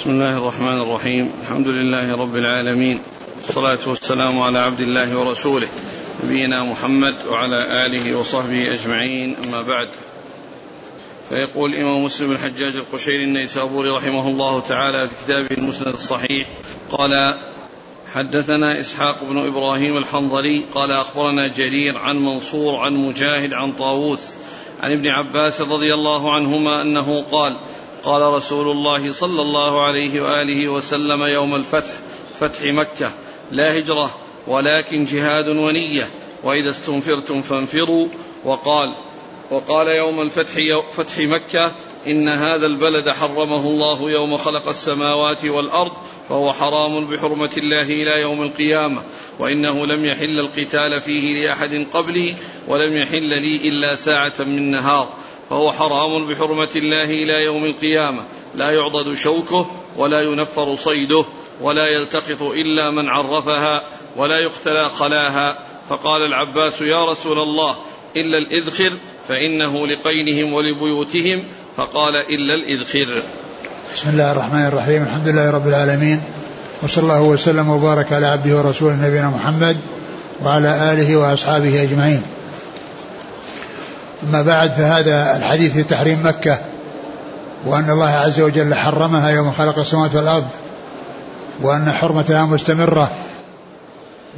بسم الله الرحمن الرحيم. الحمد لله رب العالمين. والصلاة والسلام على عبد الله ورسوله. نبينا محمد وعلى آله وصحبه أجمعين. أما بعد. فيقول الإمام مسلم الحجاج القشيري النيسابوري رحمه الله تعالى في كتابه المسند الصحيح قال حدثنا إسحاق بن إبراهيم الحنظلي قال أخبرنا جرير عن منصور عن مجاهد عن طاووس عن ابن عباس رضي الله عنهما أنه قال قال رسول الله صلى الله عليه وآله وسلم يوم الفتح فتح مكة لا هجرة ولكن جهاد ونية وإذا استنفرتم فانفروا. وقال وقال يوم الفتح فتح مكة إن هذا البلد حرمه الله يوم خلق السماوات والأرض فهو حرام بحرمة الله إلى يوم القيامة. وإنه لم يحل القتال فيه لأحد قبلي ولم يحل لي إلا ساعة من نهار. فهو حرام بحرمة الله إلى يوم القيامة. لا يعضد شوكه ولا ينفر صيده ولا يلتقط إلا من عرفها ولا يختلى خلاها. فقال العباس يا رسول الله إلا الإذخر فإنه لقينهم ولبيوتهم. فقال إلا الإذخر. بسم الله الرحمن الرحيم. الحمد لله رب العالمين. وصلى الله وسلم وبارك على عبده ورسوله نبينا محمد وعلى آله وأصحابه أجمعين. أما بعد فهذا الحديث في تحريم مكة وأن الله عز وجل حرمها يوم خلق السماوات والأرض وأن حرمتها مستمرة.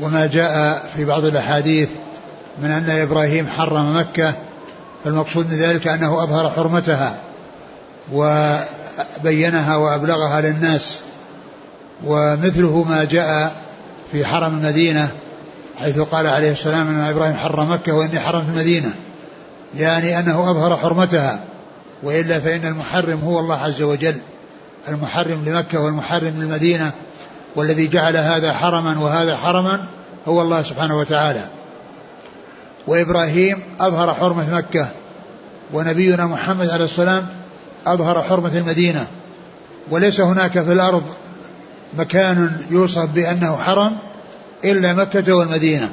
وما جاء في بعض الأحاديث من أن إبراهيم حرم مكة فالمقصود من ذلك أنه أظهر حرمتها وبينها وأبلغها للناس. ومثله ما جاء في حرم المدينة حيث قال عليه السلام أن إبراهيم حرم مكة وإني حرمت المدينة. يعني أنه أظهر حرمتها وإلا فإن المحرم هو الله عز وجل المحرم لمكة والمحرم للمدينة والذي جعل هذا حرما وهذا حرما هو الله سبحانه وتعالى. وإبراهيم أظهر حرمة مكة ونبينا محمد عليه السلام أظهر حرمة المدينة. وليس هناك في الأرض مكان يوصف بأنه حرم إلا مكة والمدينة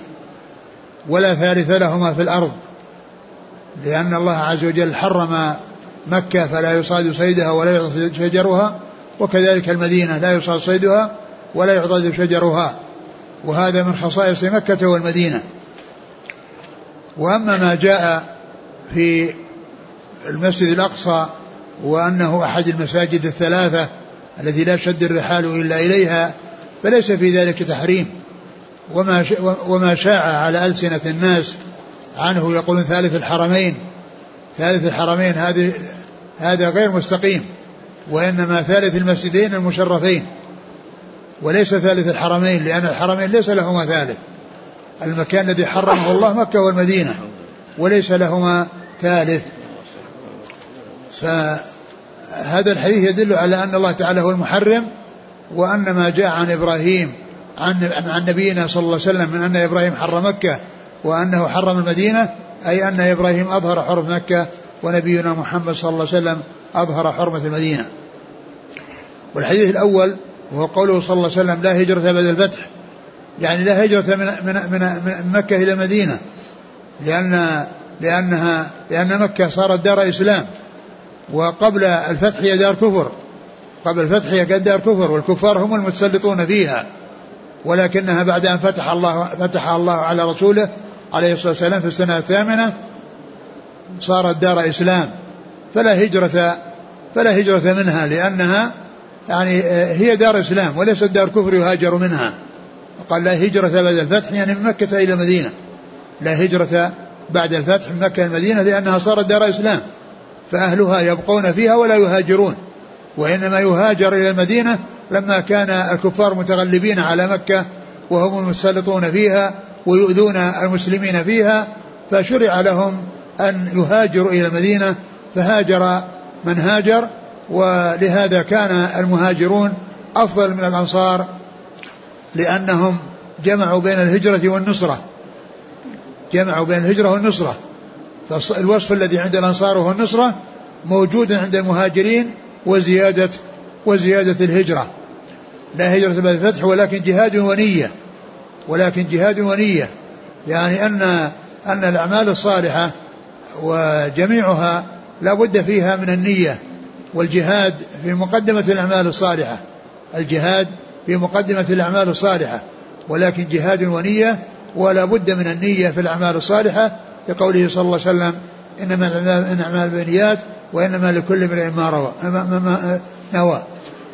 ولا ثالث لهما في الأرض. لأن الله عز وجل حرم مكة فلا يصاد صيدها ولا يعضد شجرها وكذلك المدينة لا يصاد صيدها ولا يعضد شجرها وهذا من خصائص مكة والمدينة. وأما ما جاء في المسجد الأقصى وأنه أحد المساجد الثلاثة التي لا شد الرحال إلا إليها فليس في ذلك تحريم. وما وما شاع على ألسنة الناس عنه يقولون ثالث الحرمين. ثالث الحرمين هذه هذا غير مستقيم وإنما ثالث المسجدين المشرفين. وليس ثالث الحرمين لأن الحرمين ليس لهما ثالث. المكان الذي حرمه الله مكة والمدينة وليس لهما ثالث. فهذا الحديث يدل على أن الله تعالى هو المحرم وأن ما جاء عن إبراهيم عن عن نبينا صلى الله عليه وسلم من أن إبراهيم حرم مكة وأنه حرم المدينة أي أن إبراهيم أظهر حرم مكة ونبينا محمد صلى الله عليه وسلم أظهر حرمة المدينة. والحديث الأول وهو قوله صلى الله عليه وسلم لا هجرة بعد الفتح. يعني لا هجرة من, من, من, من مكة إلى المدينة لأن لأنها لأن مكة صارت دار إسلام وقبل الفتح هي دار كفر. قبل الفتح هي دار كفر والكفار هم المتسلطون فيها ولكنها بعد أن فتح الله فتح الله على رسوله عليه الصلاة والسلام في السنة الثامنة صارت دار إسلام. فلا هجرة فلا هجرة منها لأنها يعني هي دار إسلام وليست دار كفر يهاجر منها. قال لا هجرة بعد الفتح يعني من مكة إلى المدينة. لا هجرة بعد الفتح من مكة إلى المدينة لأنها صارت دار إسلام. فأهلها يبقون فيها ولا يهاجرون. وإنما يهاجر إلى المدينة لما كان الكفار متغلبين على مكة وهم المسلطون فيها ويؤذون المسلمين فيها فشرع لهم أن يهاجروا إلى المدينة. فهاجر من هاجر ولهذا كان المهاجرون أفضل من الأنصار لأنهم جمعوا بين الهجرة والنصرة. جمعوا بين الهجرة والنصرة. فالوصف الذي عند الأنصار وهو النصرة موجود عند المهاجرين وزيادة وزيادة الهجرة. لا هجرة بعد الفتح ولكن جهاد ونية. ولكن جهاد ونية يعني أن أن الأعمال الصالحة وجميعها لا بد فيها من النية والجهاد في مقدمة الأعمال الصالحة الجهاد في مقدمة الأعمال الصالحة ولكن جهاد ونية ولا بد من النية في الأعمال الصالحة لقوله صلى الله عليه وسلم إنما الأعمال بالنيات وإنما لكل امرئ ما روى ما نوى.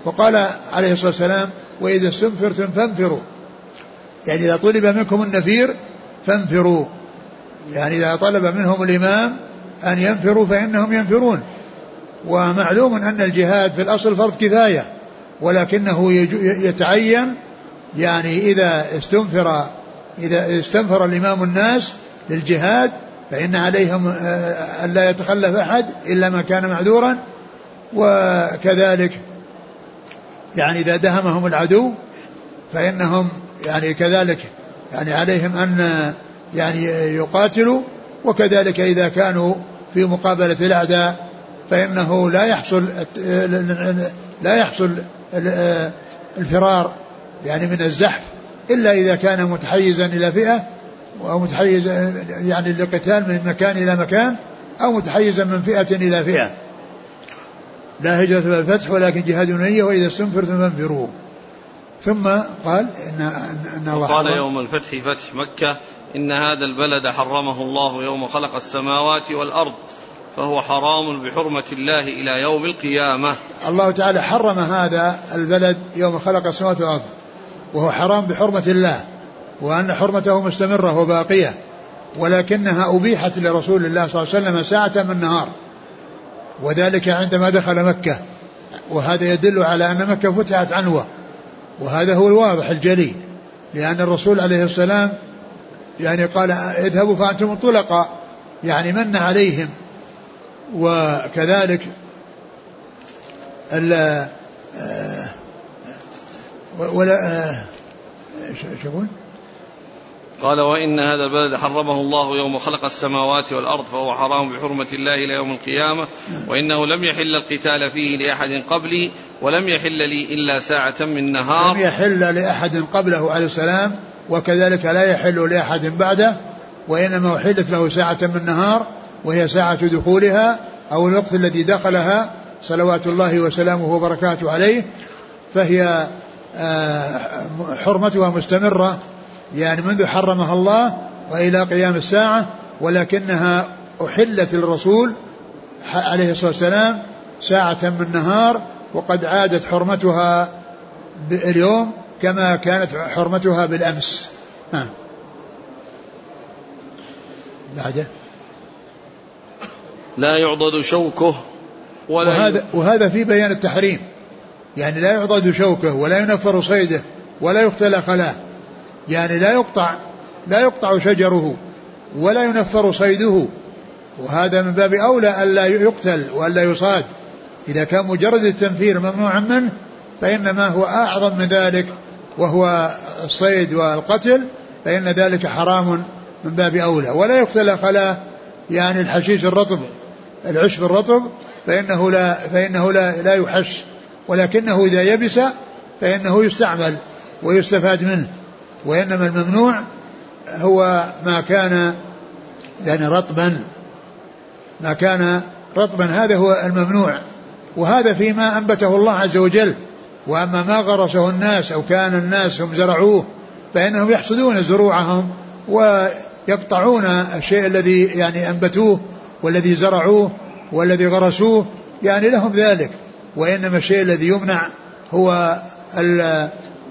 وقال عليه الصلاة والسلام وإذا استنفرتم فانفروا. يعني إذا طلب منكم النفير فانفروا. يعني إذا طلب منهم الإمام أن ينفروا فإنهم ينفرون. ومعلوم أن الجهاد في الأصل فرض كفاية ولكنه يتعين يعني إذا استنفر إذا استنفر الإمام الناس للجهاد فإن عليهم آه، ألا يتخلف أحد إلا ما كان معذورا. وكذلك يعني إذا دهمهم العدو فإنهم يعني كذلك يعني عليهم أن يعني يقاتلوا وكذلك إذا كانوا في مقابلة الأعداء فإنه لا يحصل لا يحصل الفرار يعني من الزحف إلا إذا كان متحيزا إلى فئة أو متحيزا يعني لقتال من مكان إلى مكان أو متحيزا من فئة إلى فئة. لا هجرة الفتح ولكن جهاد نية وإذا استنفرتم فانفروا ثم قال إن, إن الله قال يوم الفتح فتح مكة إن هذا البلد حرمه الله يوم خلق السماوات والأرض فهو حرام بحرمة الله إلى يوم القيامة. الله تعالى حرم هذا البلد يوم خلق السماوات والأرض وهو حرام بحرمة الله وأن حرمته مستمرة وباقية ولكنها أبيحت لرسول الله صلى الله عليه وسلم ساعة من النهار وذلك عندما دخل مكة وهذا يدل على أن مكة فتحت عنوة وهذا هو الواضح الجلي لأن الرسول عليه السلام يعني قال اذهبوا فأنتم الطلقاء يعني من عليهم وكذلك آه، ولا آه، شو يقول؟ قال وإن هذا البلد حرمه الله يوم خلق السماوات والأرض فهو حرام بحرمة الله إلى يوم القيامة وإنه لم يحل القتال فيه لأحد قبلي ولم يحل لي إلا ساعة من نهار. لم يحل لأحد قبله عليه السلام وكذلك لا يحل لأحد بعده وإنما أحلت له ساعة من نهار وهي ساعة دخولها أو الوقت الذي دخلها صلوات الله وسلامه وبركاته عليه فهي آه، حرمتها مستمرة يعني منذ حرمها الله وإلى قيام الساعة ولكنها أحلت للرسول عليه الصلاة والسلام ساعة من نهار وقد عادت حرمتها اليوم كما كانت حرمتها بالأمس. بعده لا يعضد شوكه ولا وهذا, وهذا في بيان التحريم. يعني لا يعضد شوكه ولا ينفر صيده ولا يقتل خلاه يعني لا يقطع لا يقطع شجره ولا ينفر صيده. وهذا من باب أولى ألا يقتل وألا يصاد. إذا كان مجرد التنفير ممنوعا منه فإنما هو أعظم من ذلك وهو الصيد والقتل فإن ذلك حرام من باب أولى. ولا يقتل خلا يعني الحشيش الرطب العشب الرطب فإنه لا فإنه لا لا يحش. ولكنه إذا يبس فإنه يستعمل ويستفاد منه. وإنما الممنوع هو ما كان يعني رطبا. ما كان رطبا هذا هو الممنوع. وهذا فيما أنبته الله عز وجل. وأما ما غرسه الناس أو كان الناس هم زرعوه فإنهم يحصدون زروعهم ويقطعون الشيء الذي يعني أنبتوه والذي زرعوه والذي غرسوه يعني لهم ذلك. وإنما الشيء الذي يمنع هو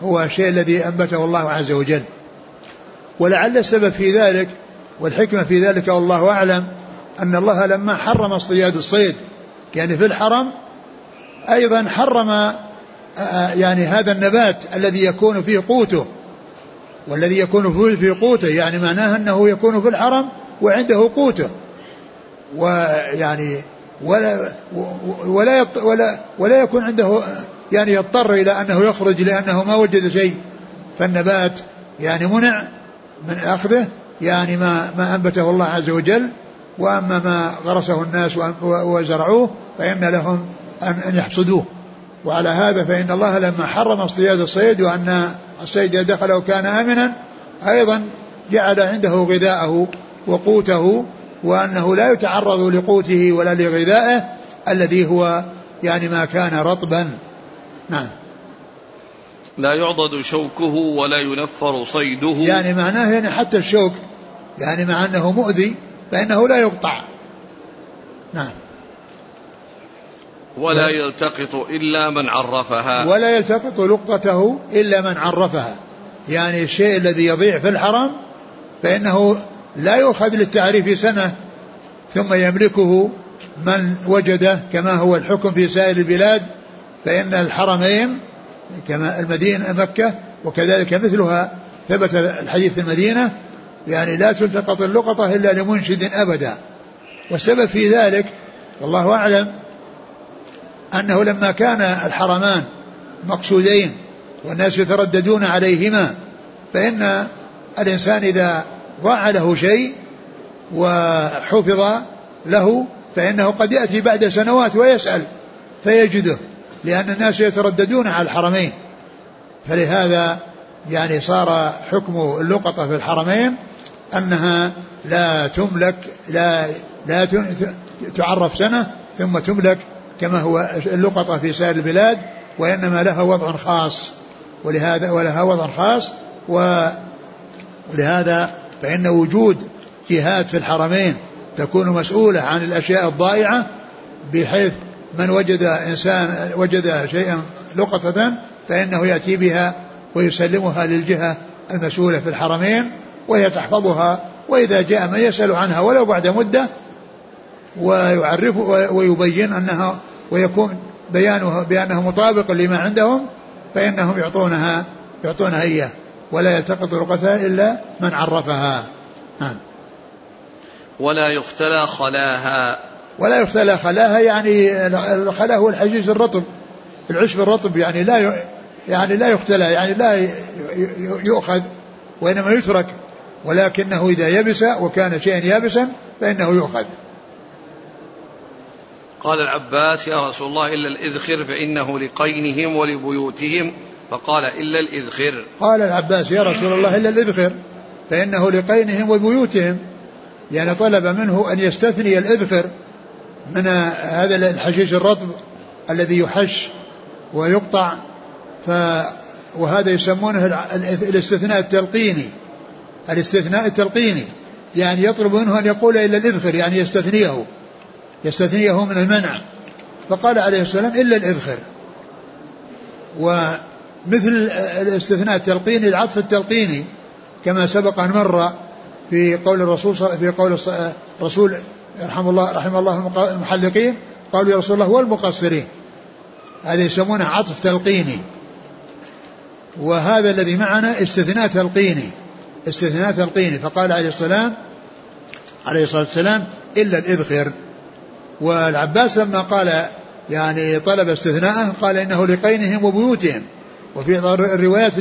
هو الشيء الذي أنبته الله عز وجل. ولعل السبب في ذلك والحكمة في ذلك والله أعلم أن الله لما حرم اصطياد الصيد يعني في الحرم أيضا حرم يعني هذا النبات الذي يكون فيه قوته. والذي يكون فيه قوته يعني معناه أنه يكون في الحرم وعنده قوته. ويعني ولا ولا ولا ولا يكون عنده يعني يضطر إلى أنه يخرج لأنه ما وجد شيء. فالنبات يعني منع من أخذه يعني ما ما أنبته الله عز وجل وأما ما غرسه الناس وزرعوه فإن لهم ان يحصدوه. وعلى هذا فإن الله لما حرم اصطياد الصيد وأن الصيد إذا دخله كان امنا أيضا جعل عنده غذاءه وقوته وأنه لا يتعرض لقوته ولا لغذائه الذي هو يعني ما كان رطبا. نعم. لا يعضد شوكه ولا ينفر صيده. يعني معناه يعني حتى الشوك يعني مع أنه مؤذي فإنه لا يقطع. نعم. ولا يلتقط إلا من عرفها. ولا يلتقط لقطته إلا من عرفها. يعني الشيء الذي يضيع في الحرم فإنه لا يؤخذ للتعريف سنة ثم يملكه من وجده كما هو الحكم في سائر البلاد. فإن الحرمين كما المدينة مكة وكذلك مثلها ثبت الحديث في المدينة يعني لا تلتقط اللقطة إلا لمنشد أبدا. والسبب في ذلك والله أعلم أنه لما كان الحرمان مقصودين والناس يترددون عليهما فإن الإنسان إذا ضاع له شيء وحفظ له فإنه قد يأتي بعد سنوات ويسأل فيجده. لأن الناس يترددون على الحرمين. فلهذا يعني صار حكم اللقطة في الحرمين أنها لا تملك لا لا تعرف سنة ثم تملك كما هو اللقطة في سائر البلاد وإنما لها وضع خاص. ولهذا ولها وضع خاص ولهذا فإن وجود جهات في الحرمين تكون مسؤولة عن الأشياء الضائعة بحيث من وجد إنسان وجد شيئا لقطة فإنه يأتي بها ويسلمها للجهة المسؤولة في الحرمين وهي تحفظها وإذا جاء من يسأل عنها ولو بعد مدة ويعرف ويبين أنها ويكون بيانها بأنه مطابق لما عندهم فإنهم يعطونها يعطونها إياه ولا يلتقط رقتها إلا من عرفها. نعم. ولا يختلى خلاها. ولا يختلى خلاها يعني الخلا هو الحشيش الرطب العشب الرطب يعني لا يعني لا يختلى يعني لا يؤخذ وإنما يترك ولكنه إذا يبس وكان شيئا يابسا فإنه يؤخذ. قال العباس يا رسول الله إلا الإذخر فإنه لقينهم ولبيوتهم. فقال إلا الإذخر. قال العباس يا رسول الله إلا الإذخر فإنه لقينهم وبيوتهم يعني طلب منه أن يستثني الإذخر من هذا الحشيش الرطب الذي يحش ويقطع ف وهذا يسمونه الاستثناء التلقيني. الاستثناء التلقيني. يعني يطلب منه أن يقول إلا الإذخر يعني يستثنيه. يستثنيه من المنع. فقال عليه السلام إلا الإذخر. ومثل الاستثناء التلقيني العطف التلقيني كما سبق أن مر في قول الرسول في قول الرسول رحمه الله رحمه الله المحلقين. قالوا يا رسول الله والمقصرين. هذا يسمونه عطف تلقيني. وهذا الذي معنا استثناء تلقيني. استثناء تلقيني. فقال عليه السلام عليه الصلاة والسلام إلا الإذخر والعباس لما قال يعني طلب استثناءه قال إنه لقينهم وبيوتهم. وفي الروايات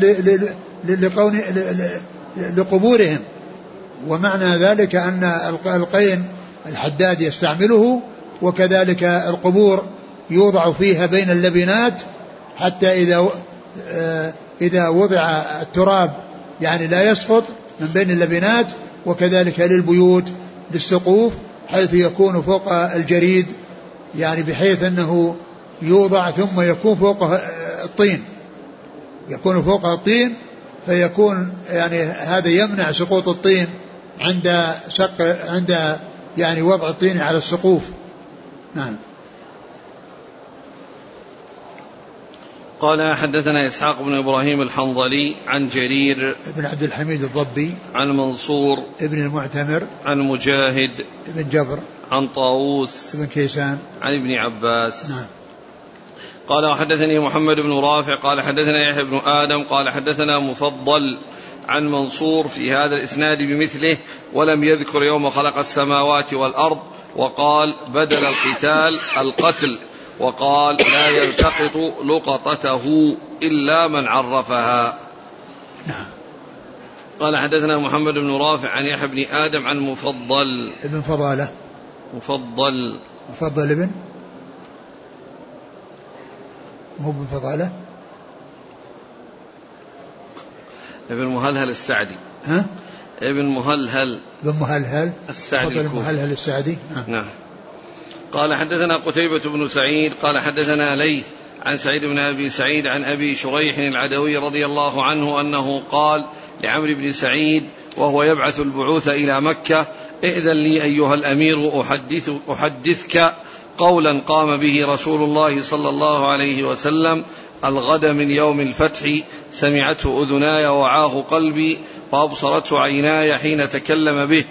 لقبورهم. ومعنى ذلك أن القين الحداد يستعمله وكذلك القبور يوضع فيها بين اللبنات حتى إذا آه، إذا وضع التراب يعني لا يسقط من بين اللبنات وكذلك للبيوت للسقوف حيث يكون فوق الجريد يعني بحيث أنه يوضع ثم يكون فوقه الطين. يكون فوقه الطين فيكون يعني هذا يمنع سقوط الطين عند سق عند يعني وضع الطين على السقوف. نعم. قال حدثنا إسحاق بن إبراهيم الحنظلي عن جرير بن عبد الحميد الضبي. عن منصور ابن المعتمر. عن مجاهد بن جبر. عن طاووس بن كيسان. عن ابن عباس. نعم. قال وحدثني محمد بن رافع قال حدثنا يحيى بن آدم قال حدثنا مفضل عن منصور في هذا الإسناد بمثله ولم يذكر يوم خلق السماوات والأرض وقال بدل القتال القتل وقال لا يلتقط لقطته إلا من عرفها. نعم. قال حدثنا محمد بن رافع عن يحيى بن آدم عن مفضل. ابن فضالة. مفضل. مفضل ابن؟ مو ابن فضالة؟ ابن مهلهل السعدي. ها؟ ابن مهلهل. ابن مهلهل. السعدي ابن مهلهل السعدي. نعم, نعم. قال حدثنا قتيبة بن سعيد قال حدثنا ليث عن سعيد بن أبي سعيد عن أبي شريح العدوي رضي الله عنه أنه قال لعمرو بن سعيد وهو يبعث البعوث إلى مكة ائذن لي أيها الأمير أحدث أحدثك قولا قام به رسول الله صلى الله عليه وسلم الغد من يوم الفتح سمعته أذناي وعاه قلبي وأبصرته عيناي حين تكلم به.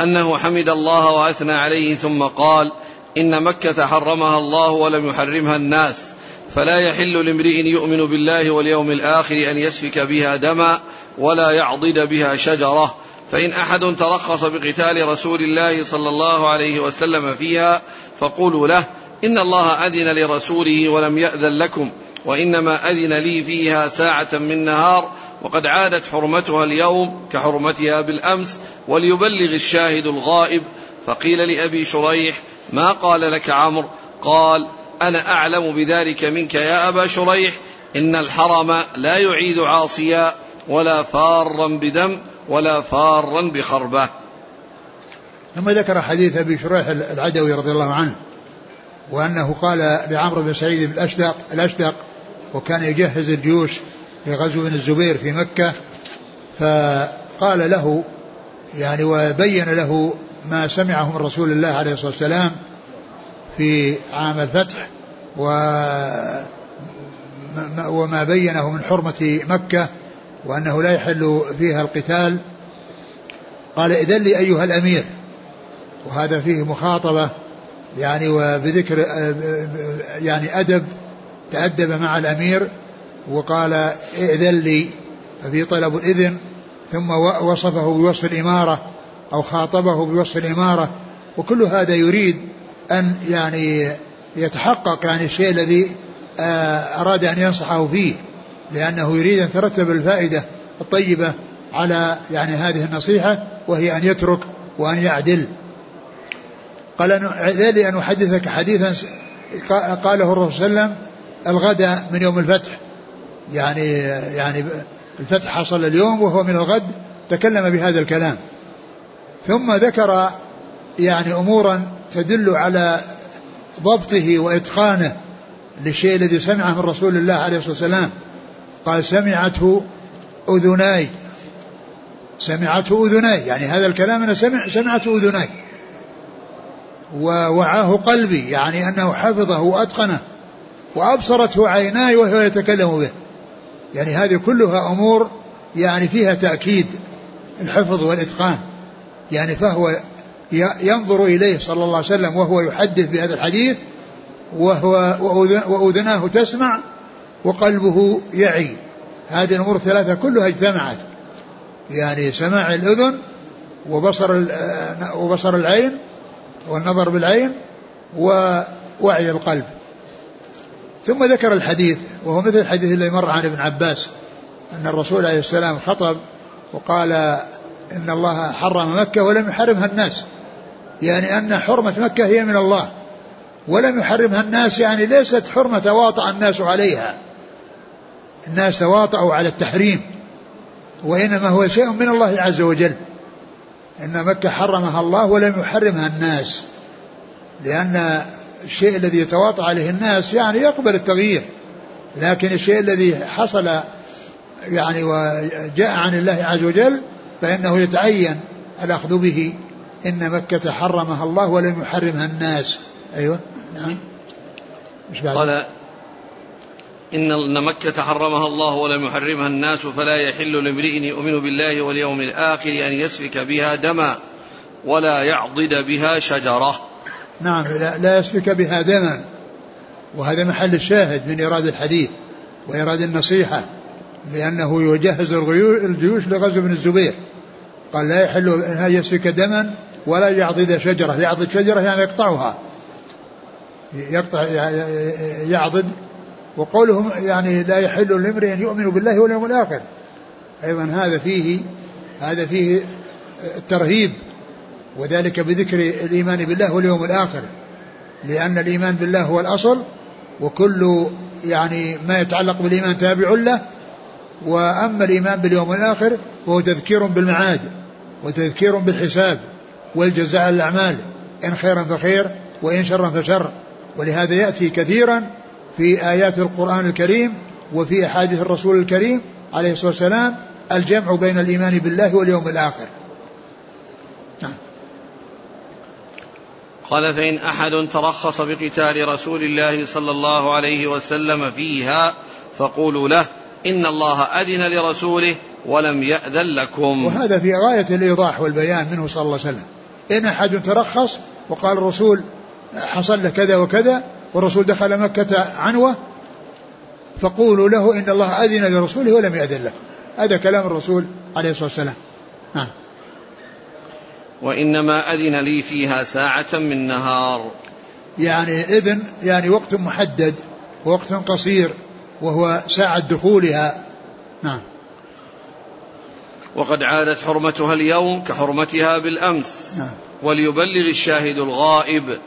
أنه حمد الله وأثنى عليه ثم قال إن مكة حرمها الله ولم يحرمها الناس. فلا يحل لامرئ يؤمن بالله واليوم الآخر أن يسفك بها دما ولا يعضد بها شجرة. فإن أحد ترخص بقتال رسول الله صلى الله عليه وسلم فيها فقولوا له إن الله أذن لرسوله ولم يأذن لكم. وإنما أذن لي فيها ساعة من نهار وقد عادت حرمتها اليوم كحرمتها بالأمس وليبلغ الشاهد الغائب. فقيل لأبي شريح ما قال لك عمرو؟ قال أنا أعلم بذلك منك يا أبا شريح إن الحرم لا يعيد عاصيا ولا فارا بدم ولا فارا بخربة. ثم ذكر حديث أبي شريح العدوي رضي الله عنه وأنه قال لعمرو بن سعيد الأشدق الأشدق وكان يجهز الجيوش لغزو بن الزبير في مكة فقال له يعني وبين له ما سمعه من رسول الله عليه الصلاة والسلام في عام الفتح و وما بينه من حرمة مكة وأنه لا يحل فيها القتال. قال إذن لي أيها الأمير. وهذا فيه مخاطبة يعني وبذكر يعني أدب تأدب مع الأمير وقال ائذن لي ففي طلب الإذن ثم وصفه بوصف الإمارة أو خاطبه بوصف الإمارة وكل هذا يريد أن يعني يتحقق يعني الشيء الذي آه، أراد أن ينصحه فيه لأنه يريد أن ترتب الفائدة الطيبة على يعني هذه النصيحة وهي أن يترك وأن يعدل. قال ذلك أن أحدثك حديثا قاله الرسول صلى الله عليه وسلم الغد من يوم الفتح. يعني يعني الفتح حصل اليوم وهو من الغد تكلم بهذا الكلام. ثم ذكر يعني امورا تدل على ضبطه وإتقانه للشيء الذي سمعه من رسول الله عليه الصلاة والسلام. قال سمعته أذناي. سمعته أذناي. يعني هذا الكلام أنا سمع سمعته أذناي. ووعاه قلبي يعني أنه حفظه وأتقنه وأبصرته عيناي وهو يتكلم به. يعني هذه كلها أمور يعني فيها تأكيد الحفظ والإتقان. يعني فهو ينظر إليه صلى الله عليه وسلم وهو يحدث بهذا الحديث وهو وأذناه تسمع وقلبه يعي. هذه الأمور الثلاثة كلها اجتمعت. يعني سماع الأذن وبصر وبصر العين والنظر بالعين ووعي القلب. ثم ذكر الحديث وهو مثل الحديث الذي مر عن ابن عباس أن الرسول عليه السلام خطب وقال إن الله حرم مكة ولم يحرمها الناس. يعني أن حرمة مكة هي من الله. ولم يحرمها الناس يعني ليست حرمة تواطأ الناس عليها. الناس تواطؤوا على التحريم وإنما هو شيء من الله عز وجل. إن مكة حرمها الله ولم يحرمها الناس. لأن الشيء الذي يتواطأ عليه الناس يعني يقبل التغيير. لكن الشيء الذي حصل يعني وجاء عن الله عز وجل فإنه يتعين الأخذ به. إن مكة حرمها الله ولم يحرمها الناس. أيوة نعم. مش بعد. قال إن مكة حرمها الله ولم يحرمها الناس فلا يحل لامرئ يؤمن بالله واليوم الآخر أن يسفك بها دما ولا يعضد بها شجرة. نعم لا, لا يسفك بها دما. وهذا محل الشاهد من إيراد الحديث وإيراد النصيحة لأنه يجهز الجيوش لغزو بن الزبير. قال لا يحل أن يسفك دما ولا يعضد شجرة. يعضد شجرة يعني يقطعها. يقطع يعضد وقولهم يعني لا يحل لامرئ أن يؤمن بالله واليوم الآخر. أيضا هذا فيه هذا فيه الترهيب وذلك بذكر الإيمان بالله واليوم الآخر. لأن الإيمان بالله هو الأصل وكل يعني ما يتعلق بالإيمان تابع له. وأما الإيمان باليوم الآخر فهو تذكير بالمعاد وتذكير بالحساب والجزاء الأعمال إن خيرا فخير وإن شرا فشر. ولهذا يأتي كثيرا في آيات القرآن الكريم وفي أحاديث الرسول الكريم عليه الصلاة والسلام الجمع بين الإيمان بالله واليوم الآخر. نعم. قال فإن أحد ترخص بقتال رسول الله صلى الله عليه وسلم فيها فقولوا له إن الله أذن لرسوله ولم يأذن لكم. وهذا في غاية الإيضاح والبيان منه صلى الله عليه وسلم. إن أحد ترخص وقال الرسول حصل له كذا وكذا والرسول دخل مكة عنوة فقولوا له إن الله أذن لرسوله ولم يأذن له. هذا كلام الرسول عليه الصلاة والسلام. نعم. وإنما أذن لي فيها ساعة من نهار. يعني إذن يعني وقت محدد وقت قصير وهو ساعة دخولها. نعم. وقد عادت حرمتها اليوم كحرمتها بالأمس. نعم. وليبلغ الشاهد الغائب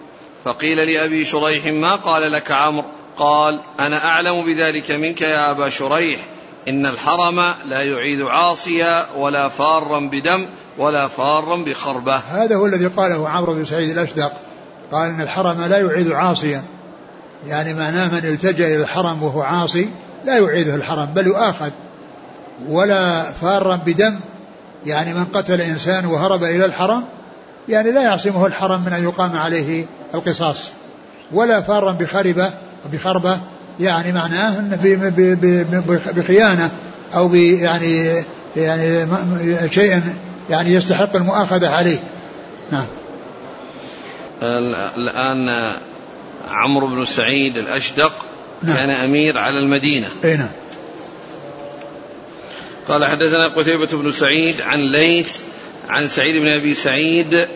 فقيل لأبي شريح ما قال لك عمرو؟ قال أنا أعلم بذلك منك يا أبا شريح. إن الحرم لا يعيد عاصيا ولا فارا بدم ولا فارا بخربة. هذا هو الذي قاله عمرو بن سعيد الأشدق قال إن الحرم لا يعيد عاصيا. يعني معناه من التجأ إلى الحرم وهو عاصي لا يعيده الحرم بل يؤاخذ. ولا فارا بدم يعني من قتل إنسان وهرب إلى الحرم يعني لا يعصمه الحرم من أن يقام عليه القصاص. ولا فارا بخربة بخربة يعني معناه بخيانة أو يعني يعني شيء يعني يستحق المؤاخذة عليه. نعم. الآن عمرو بن سعيد الأشدق نعم. كان أمير على المدينة. أي نعم. قال حدثنا قتيبة بن سعيد عن ليث عن سعيد بن أبي سعيد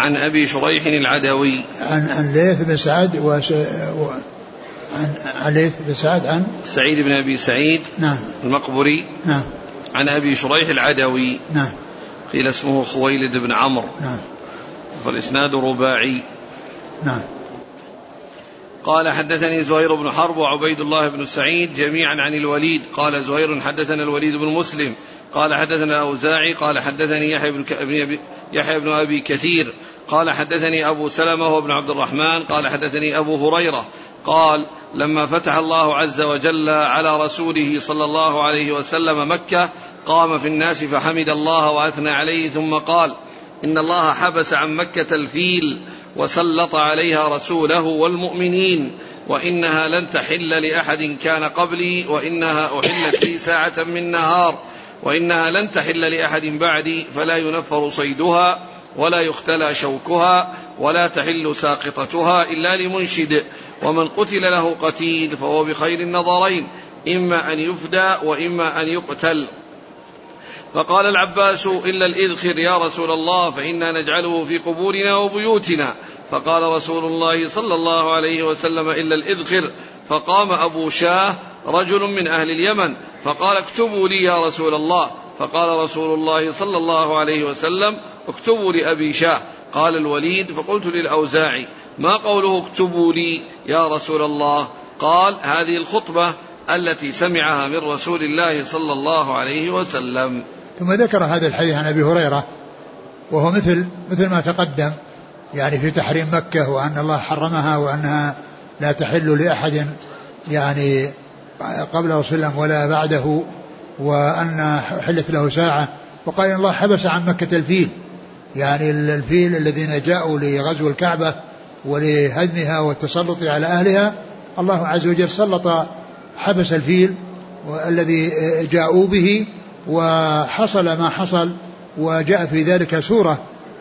عن أبي شريح العدوي. عن عن ليث بن سعد و... عن عن ليث بن سعد عن سعيد بن أبي سعيد. نعم. المقبري نعم. عن أبي شريح العدوي. نعم. قيل اسمه خويلد بن عمرو. نعم. والإسناد رباعي. نعم. قال حدثني زهير بن حرب وعبيد الله بن سعيد جميعا عن الوليد. قال زهير حدثنا الوليد بن مسلم. قال حدثنا الأوزاعي قال حدثني يحيى بن يحيى بن أبي كثير. قال حدثني أبو سلمة وابن عبد الرحمن قال حدثني أبو هريرة قال لما فتح الله عز وجل على رسوله صلى الله عليه وسلم مكة قام في الناس فحمد الله وأثنى عليه ثم قال إن الله حبس عن مكة الفيل وسلط عليها رسوله والمؤمنين وإنها لن تحل لأحد كان قبلي وإنها أحلت لي ساعة من نهار وإنها لن تحل لأحد بعدي فلا ينفر صيدها. ولا يختلى شوكها ولا تحل ساقطتها إلا لمنشد. ومن قتل له قتيل فهو بخير النظرين إما أن يفدى وإما أن يقتل. فقال العباس إلا الإذخر يا رسول الله فإنا نجعله في قبورنا وبيوتنا. فقال رسول الله صلى الله عليه وسلم إلا الإذخر. فقام أبو شاه رجل من أهل اليمن فقال اكتبوا لي يا رسول الله. فقال رسول الله صلى الله عليه وسلم اكتبوا لأبي شاه. قال الوليد فقلت للأوزاعي ما قوله اكتبوا لي يا رسول الله؟ قال هذه الخطبة التي سمعها من رسول الله صلى الله عليه وسلم. ثم ذكر هذا الحديث عن أبي هريرة وهو مثل مثل ما تقدم يعني في تحريم مكة وأن الله حرمها وأنها لا تحل لأحد يعني قبل رسول الله ولا بعده. وأن حلت له ساعة. وقال إن الله حبس عن مكة الفيل. يعني الفيل الذين جاءوا لغزو الكعبة ولهدمها والتسلط على أهلها. الله عز وجل سلط حبس الفيل الذي جاءوا به وحصل ما حصل. وجاء في ذلك سورة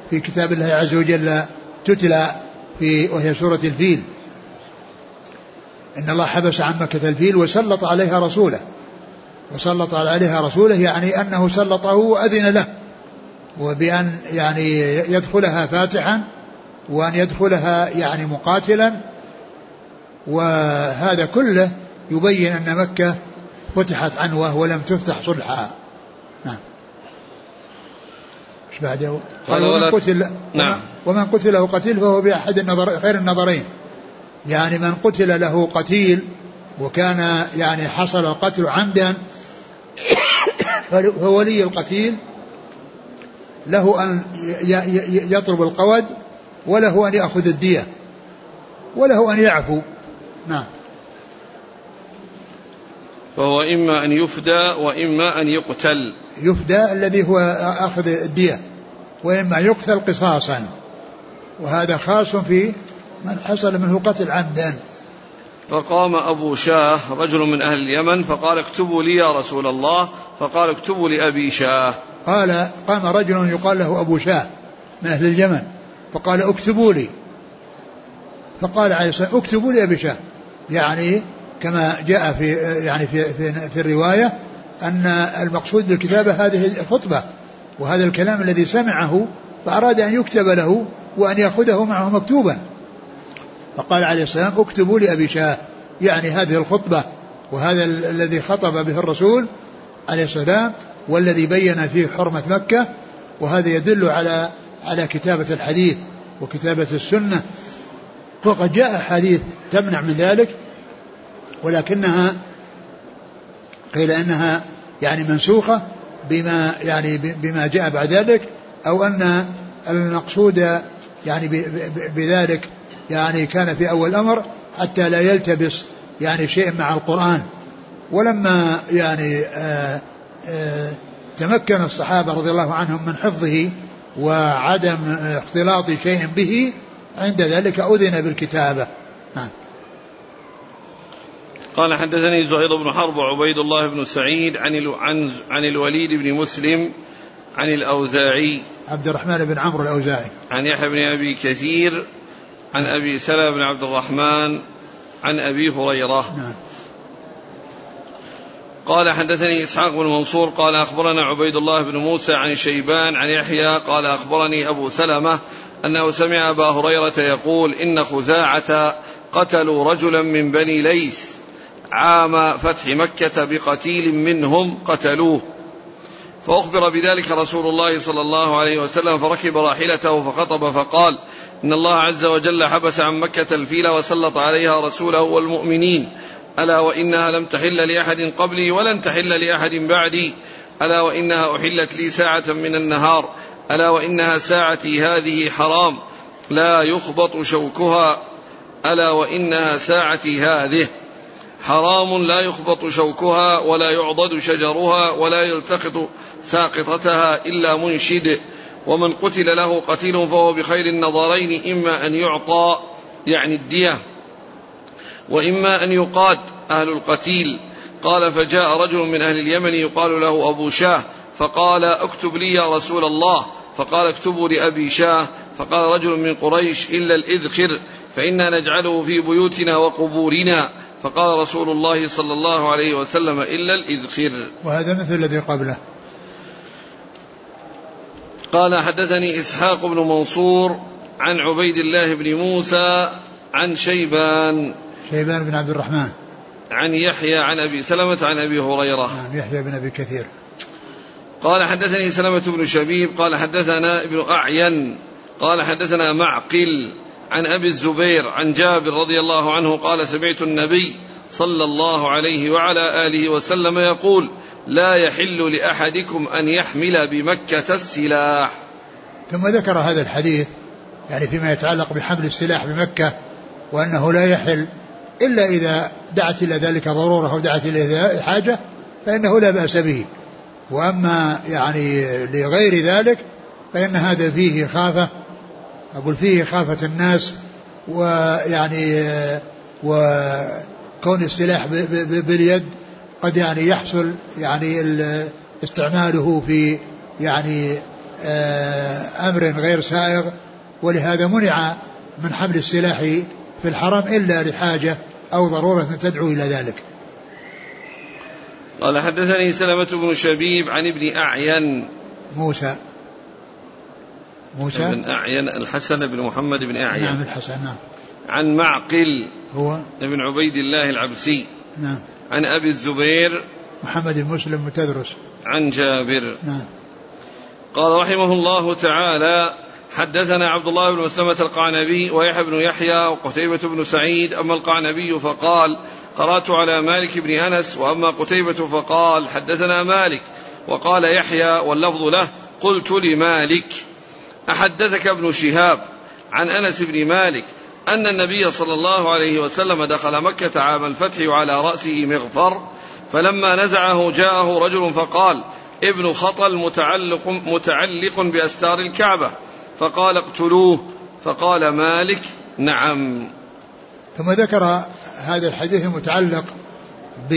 في كتاب الله عز وجل تتلى في وهي سورة الفيل. إن الله حبس عن مكة الفيل وسلط عليها رسوله. وسلط عليها رسوله يعني أنه سلطه وأذن له. وبأن يعني يدخلها فاتحا وأن يدخلها يعني مقاتلا. وهذا كله يبين أن مكة فتحت عنوة ولم تفتح صلحا. نعم. إيش بعده؟ قال ومن قتل نعم. ومن قتل له قتيل فهو بأحد النظر خير النظرين. يعني من قتل له قتيل وكان يعني حصل القتل عمدا فولي القتيل. له أن يطلب القود وله أن يأخذ الدية وله أن يعفو. نعم. فهو إما أن يفدى وإما أن يقتل. يفدى الذي هو أخذ الدية وإما يقتل قصاصا. وهذا خاص في من حصل منه قتل عمدا. فقام أبو شاه رجل من أهل اليمن فقال اكتبوا لي يا رسول الله فقال اكتبوا لأبي شاه. قال قام رجل يقال له أبو شاه من أهل اليمن فقال اكتبوا لي. فقال عليه الصلاة اكتبوا لي أبي شاه. يعني كما جاء في يعني في في, في الرواية أن المقصود بالكتابة هذه الخطبة وهذا الكلام الذي سمعه فأراد أن يكتب له وأن يأخذه معه مكتوبا. فقال عليه السلام اكتبوا لأبي شاه. يعني هذه الخطبة وهذا الذي خطب به الرسول عليه السلام والذي بين فيه حرمة مكة وهذا يدل على على كتابة الحديث وكتابة السنة. وقد جاء حديث تمنع من ذلك ولكنها قيل إنها يعني منسوخة بما يعني بما جاء بعد ذلك أو أن المقصود يعني بذلك يعني كان في أول الأمر حتى لا يلتبس يعني شيء مع القرآن. ولما يعني آآ آآ تمكن الصحابة رضي الله عنهم من حفظه وعدم اختلاط شيء به عند ذلك أذن بالكتابة. نعم قال حدثني زهير بن حرب وعبيد الله بن سعيد عن عن عن الوليد بن مسلم عن الأوزاعي عبد الرحمن بن عمرو الأوزاعي. عن يحيى بن أبي كثير عن أبي سلمة بن عبد الرحمن عن أبي هريرة. نعم. قال حدثني إسحاق بن منصور قال أخبرنا عبيد الله بن موسى عن شيبان عن يحيى قال أخبرني أبو سلمة أنه سمع أبا هريرة يقول إن خزاعة قتلوا رجلا من بني ليث عام فتح مكة بقتيل منهم قتلوه. فأخبر بذلك رسول الله صلى الله عليه وسلم فركب راحلته فخطب فقال إن الله عز وجل حبس عن مكة الفيل وسلط عليها رسوله والمؤمنين. ألا وإنها لم تحل لأحد قبلي ولن تحل لأحد بعدي. ألا وإنها أحلت لي ساعة من النهار. ألا وإنها ساعتي هذه حرام. لا يخبط شوكها. ألا وإنها ساعتي هذه. حرام لا يخبط شوكها ولا يعضد شجرها ولا يلتقط ساقطتها إلا منشد. ومن قتل له قتيل فهو بخير النظرين إما أن يعطى يعني الدية وإما أن يقاد أهل القتيل. قال فجاء رجل من أهل اليمن يقال له أبو شاه فقال اكتب لي يا رسول الله. فقال اكتبوا لأبي شاه. فقال رجل من قريش إلا الإذخر فإنا نجعله في بيوتنا وقبورنا. فقال رسول الله صلى الله عليه وسلم إلا الإذخر. وهذا مثل الذي قبله. قال حدثني إسحاق بن منصور عن عبيد الله بن موسى عن شيبان شيبان بن عبد الرحمن. عن يحيى عن أبي سلمة عن أبي هريرة. نعم يحيى بن أبي كثير. قال حدثني سلمة بن شبيب قال حدثنا ابن أعين قال حدثنا معقل عن أبي الزبير عن جابر رضي الله عنه قال سمعت النبي صلى الله عليه وعلى آله وسلم يقول لا يحل لأحدكم أن يحمل بمكة السلاح. ثم ذكر هذا الحديث يعني فيما يتعلق بحمل السلاح بمكة وأنه لا يحل إلا إذا دعت إلى ذلك ضرورة أو دعت إلى حاجة فإنه لا بأس به. وأما يعني لغير ذلك فإن هذا فيه خافة أقول فيه خافة الناس ويعني وكون السلاح باليد قد يعني يحصل يعني استعماله في يعني آه، أمر غير سائغ ولهذا منع من حمل السلاح في الحرم إلا لحاجة أو ضرورة تدعو إلى ذلك. قال حدثني سلمة بن شبيب عن ابن أعين. موسى. موسى؟ بن أعين الحسن بن محمد بن أعين. نعم الحسن نعم. عن معقل هو؟ ابن عبيد الله العبسي. نعم. عن أبي الزبير محمد بن مسلم متدرس. عن جابر. نعم. قال رحمه الله تعالى حدثنا عبد الله بن مسلمة القعنبي ويحيى بن يحيى وقتيبة بن سعيد. أما القعنبي فقال قرأت على مالك بن أنس وأما قتيبة فقال حدثنا مالك. وقال يحيى واللفظ له قلت لمالك. أحدثك ابن شهاب عن أنس بن مالك أن النبي صلى الله عليه وسلم دخل مكة عام الفتح وعلى رأسه مغفر فلما نزعه جاءه رجل فقال ابن خطل متعلق, متعلق بأستار الكعبة. فقال اقتلوه. فقال مالك؟ نعم. ثم ذكر هذا الحديث المتعلق ب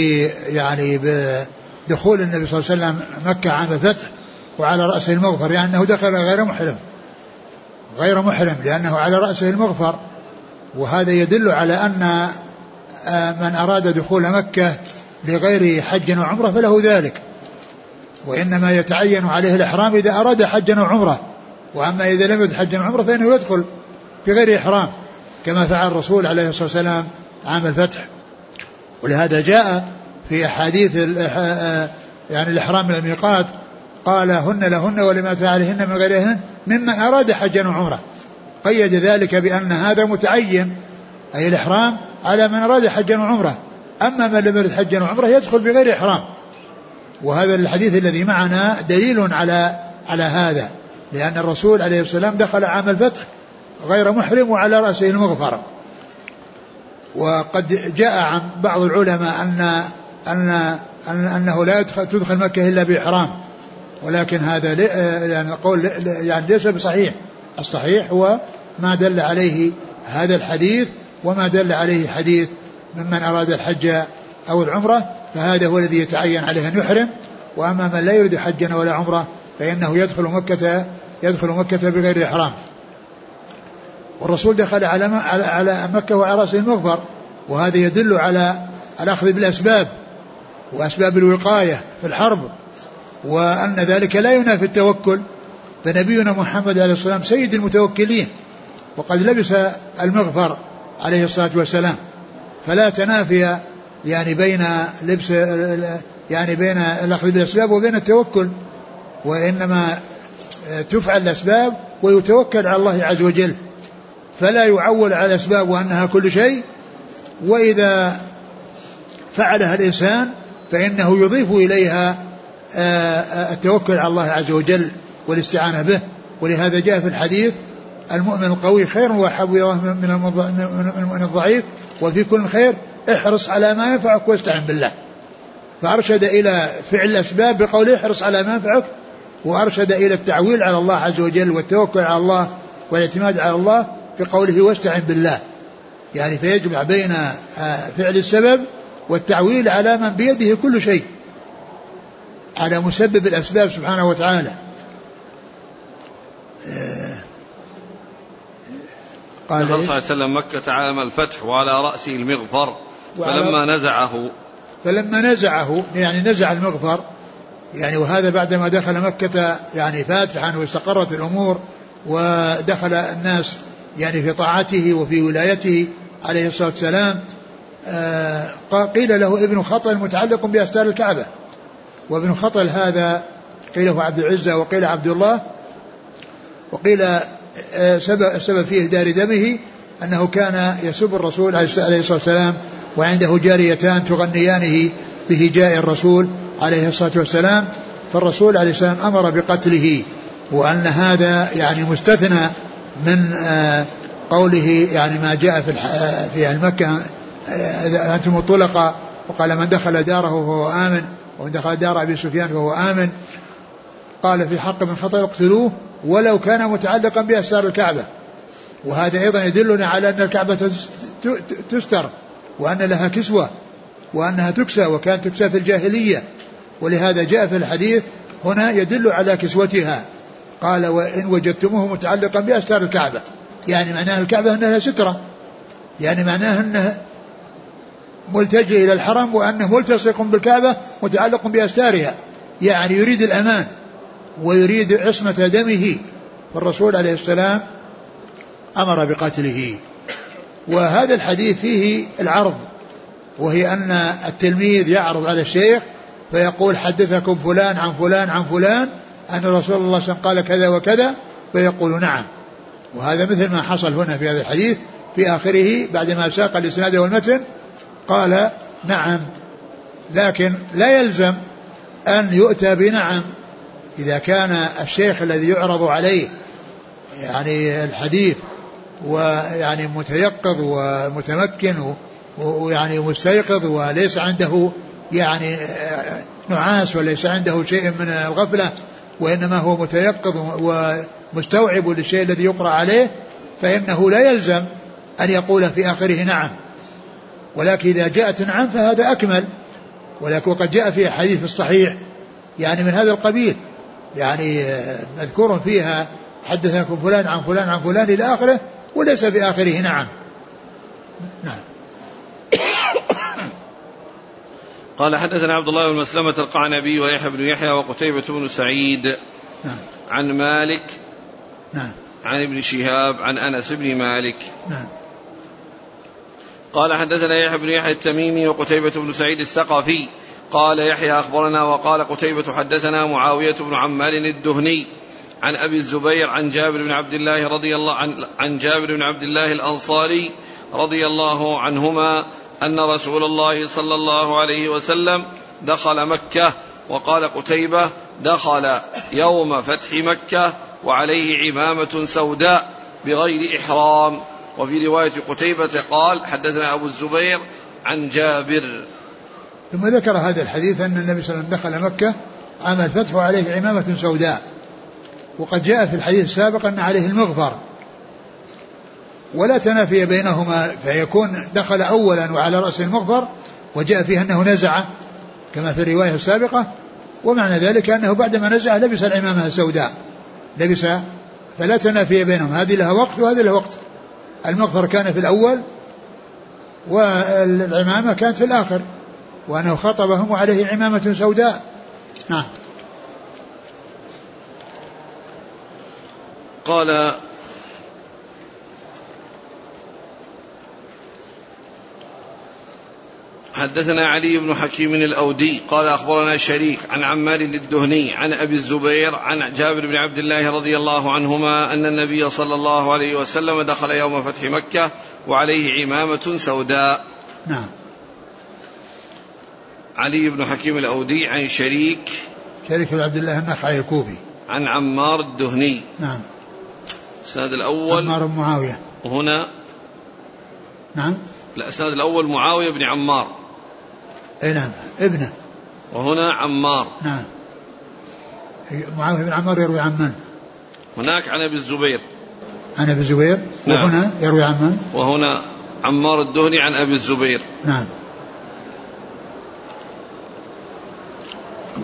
يعني بدخول النبي صلى الله عليه وسلم مكة عام الفتح وعلى رأسه المغفر يعني أنه دخل غير محرم. غير محرم لأنه على رأسه المغفر. وهذا يدل على أن آه، من أراد دخول مكة لغير حج وعمرة فله ذلك. وإنما يتعين عليه الإحرام إذا أراد حجا وعمرة وأما إذا لم يرد حجا وعمرة فإنه يدخل بغير إحرام كما فعل الرسول عليه الصلاة والسلام عام الفتح. ولهذا جاء في أحاديث آه، يعني الإحرام من الميقات قال هن لهن ولما عليهن من غيرهن ممن أراد حجا وعمرة قيد ذلك بأن هذا متعين أي الإحرام على من أراد حجا وعمرة. أما من لم يرد حجا وعمرة يدخل بغير إحرام. وهذا الحديث الذي معنا دليل على على هذا لأن الرسول عليه السلام دخل عام الفتح غير محرم وعلى رأسه المغفر. وقد جاء عن بعض العلماء أن أن, أن أنه لا تدخل مكة إلا بإحرام. ولكن هذا يعني قول يعني ليس بصحيح. الصحيح هو ما دل عليه هذا الحديث وما دل عليه حديث ممن أراد الحج أو العمرة فهذا هو الذي يتعين عليه أن يحرم. وأما من لا يريد حجا ولا عمرة فإنه يدخل مكة يدخل مكة بغير إحرام. والرسول دخل على على مكة وعلى رأسه المغفر وهذا يدل على الأخذ بالأسباب وأسباب الوقاية في الحرب وأن ذلك لا ينافي التوكل. فنبينا محمد عليه الصلاة والسلام سيد المتوكلين. وقد لبس المغفر عليه الصلاة والسلام. فلا تنافي يعني بين لبس يعني بين الأخذ بالأسباب وبين التوكل وإنما تفعل الأسباب ويتوكل على الله عز وجل. فلا يعول على الأسباب وأنها كل شيء. وإذا فعلها الإنسان فإنه يضيف إليها آه، آه، التوكل على الله عز وجل والاستعانة به. ولهذا جاء في الحديث المؤمن القوي خير الله من المؤمن الضعيف وفي كل خير احرص على ما ينفعك واستعن بالله. فأرشد إلى فعل الأسباب بقوله احرص على ما ينفعك وأرشد إلى التعويل على الله عز وجل والتوكل على الله والاعتماد على الله بقوله واستعن بالله. يعني فيجمع بين آه، فعل السبب والتعويل على من بيده كل شيء. على مسبب الأسباب سبحانه وتعالى. قال صلى الله عليه وسلم مكة عام الفتح وعلى رأسه المغفر فلما نزعه. فلما نزعه يعني نزع المغفر يعني وهذا بعدما دخل مكة يعني فاتحا واستقرت الأمور ودخل الناس يعني في طاعته وفي ولايته عليه الصلاة والسلام. آه قيل له ابن خطل متعلق بأستار الكعبة. وابن خطل هذا قيل هو عبد العزة وقيل عبد الله وقيل سبب, السبب في إهدار دمه أنه كان يسب الرسول عليه الصلاة والسلام وعنده جاريتان تغنيانه بهجاء الرسول عليه الصلاة والسلام فالرسول عليه السلام أمر بقتله وأن هذا يعني مستثنى من آه، قوله يعني ما جاء في آه، في مكة أنتم الطلقاء وقال من دخل داره فهو آمن ومن دخل دار أبي سفيان فهو آمن. قال في حق من خطأ اقتلوه ولو كان متعلقا بأسار الكعبة. وهذا أيضا يدلنا على أن الكعبة تستر وأن لها كسوة وأنها تكسى وكانت تكسى في الجاهلية. ولهذا جاء في الحديث هنا يدل على كسوتها. قال وإن وجدتموه متعلقا بأستار الكعبة. يعني معناها الكعبة أنها سترة. يعني معناها أنها ملتجئ إلى الحرم وأنه ملتصق بالكعبة متعلق بأستارها يعني يريد الأمان. ويريد عصمة دمه. فالرسول عليه السلام أمر بقتله. وهذا الحديث فيه العرض وهي أن التلميذ يعرض على الشيخ فيقول حدثكم فلان عن فلان عن فلان أن رسول الله صلى قال كذا وكذا فيقول نعم. وهذا مثل ما حصل هنا في هذا الحديث في آخره بعدما ساق الإسناد والمتن قال نعم لكن لا يلزم أن يؤتى بنعم. إذا كان الشيخ الذي يعرض عليه يعني الحديث ويعني متيقظ ومتمكن ويعني مستيقظ وليس عنده يعني نعاس وليس عنده شيء من الغفلة وإنما هو متيقظ ومستوعب للشيء الذي يقرأ عليه فإنه لا يلزم أن يقول في آخره نعم. ولكن إذا جاءت نعم فهذا أكمل. ولكن وقد جاء في حديث الصحيح يعني من هذا القبيل. يعني مذكور فيها حدثكم فلان عن فلان عن فلان إلى آخره وليس في آخره. نعم. نعم. قال حدثنا عبد الله بن مسلمة القعنبي ويحيى بن يحيى وقتيبة بن سعيد. نعم. عن مالك. نعم. عن ابن شهاب عن أنس بن مالك. نعم. قال حدثنا يحيى بن يحيى التميمي وقتيبة بن سعيد الثقفي. قال يحيى أخبرنا وقال قتيبة حدثنا معاوية بن عمار الدهني عن أبي الزبير عن جابر بن عبد الله رضي الله عن, عن جابر بن عبد الله الأنصاري رضي الله عنهما أن رسول الله صلى الله عليه وسلم دخل مكة وقال قتيبة دخل يوم فتح مكة وعليه عمامة سوداء بغير إحرام. وفي رواية قتيبة قال حدثنا أبو الزبير عن جابر ثم ذكر هذا الحديث أن النبي صلى الله عليه وسلم دخل مكة عام الفتح وعليه عمامة سوداء. وقد جاء في الحديث السابق أن عليه المغفر. ولا تنافي بينهما فيكون دخل أولا وعلى رأسه المغفر وجاء فيه أنه نزع كما في الرواية السابقة. ومعنى ذلك أنه بعدما نزع لبس العمامة السوداء. لبس فلا تنافي بينهم. هذه لها وقت وهذه لها وقت. المغفر كان في الأول والعمامة كانت في الآخر. وأنه خطبهم وعليه عمامة سوداء. نعم. قال حدثنا علي بن حكيم الأودي قال أخبرنا شريك عن عمار الدهني عن أبي الزبير عن جابر بن عبد الله رضي الله عنهما أن النبي صلى الله عليه وسلم دخل يوم فتح مكة وعليه عمامة سوداء. نعم. علي بن حكيم الأودي عن شريك شريك بن عبد الله النخعي الكوفي. عن عمار الدهني. نعم. السند الأول عمار بن معاوية. هنا. نعم. الاسناد الأول معاوية بن عمار. أي نعم. ابنه. وهنا عمار. نعم. معاوية بن عمار يروي عن من؟ هناك عن أبي الزبير. عن أبي الزبير. نعم. وهنا يروي عن من؟ وهنا عمار الدهني عن أبي الزبير. نعم.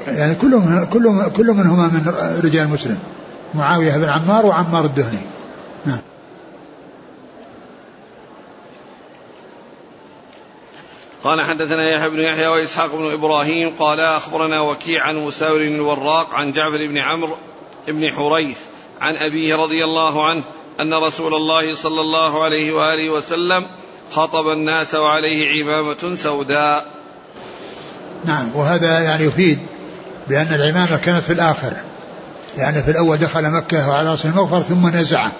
يعني كلهم كلهم كل منهما من رجال مسلم. معاوية بن عمار وعمار الدهني. نعم. قال حدثنا يحيى بن يحيى وإسحاق بن إبراهيم قال أخبرنا وكيع عن مساور الوراق عن جعفر بن عمرو بن حريث عن أبيه رضي الله عنه أن رسول الله صلى الله عليه وآله وسلم خطب الناس وعليه عمامة سوداء. نعم وهذا يعني يفيد بأن العمامة كانت في الآخر لأن في الأول دخل مكة وعلى رأس المغفر ثم نزعه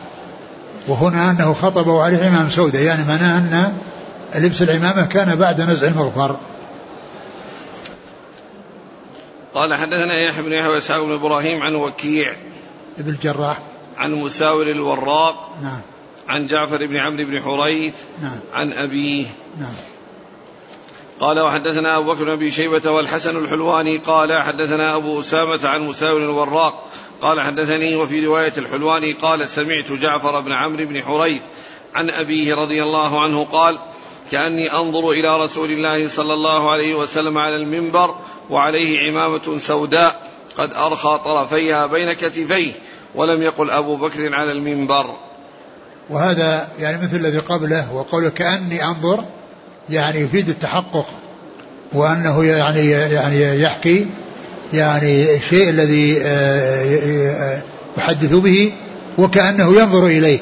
وهنا أنه خطب وعليه عمامه سوداء يعني معناه أن لبس العمامة كان بعد نزع المغفر. قال حدثنا يحيى بن يحيى وإسحاق بن إبراهيم عن وكيع ابن الجراح. عن مساور الوراق نعم. عن جعفر بن عمرو بن حريث نعم. عن أبيه. نعم. قال وحدثنا أبو بكر بن أبي شيبة والحسن الحلواني قال حدثنا أبو أسامة عن مساور الوراق قال حدثني وفي رواية الحلواني قال سمعت جعفر بن عمرو بن حريث عن أبيه رضي الله عنه قال كأني أنظر إلى رسول الله صلى الله عليه وسلم على المنبر وعليه عمامة سوداء قد أرخى طرفيها بين كتفيه ولم يقل أبو بكر على المنبر. وهذا يعني مثل الذي قبله وقوله كأني أنظر يعني يفيد التحقق وأنه يعني يعني يحكي يعني الشيء الذي آه، آه، يحدث به وكأنه ينظر إليه.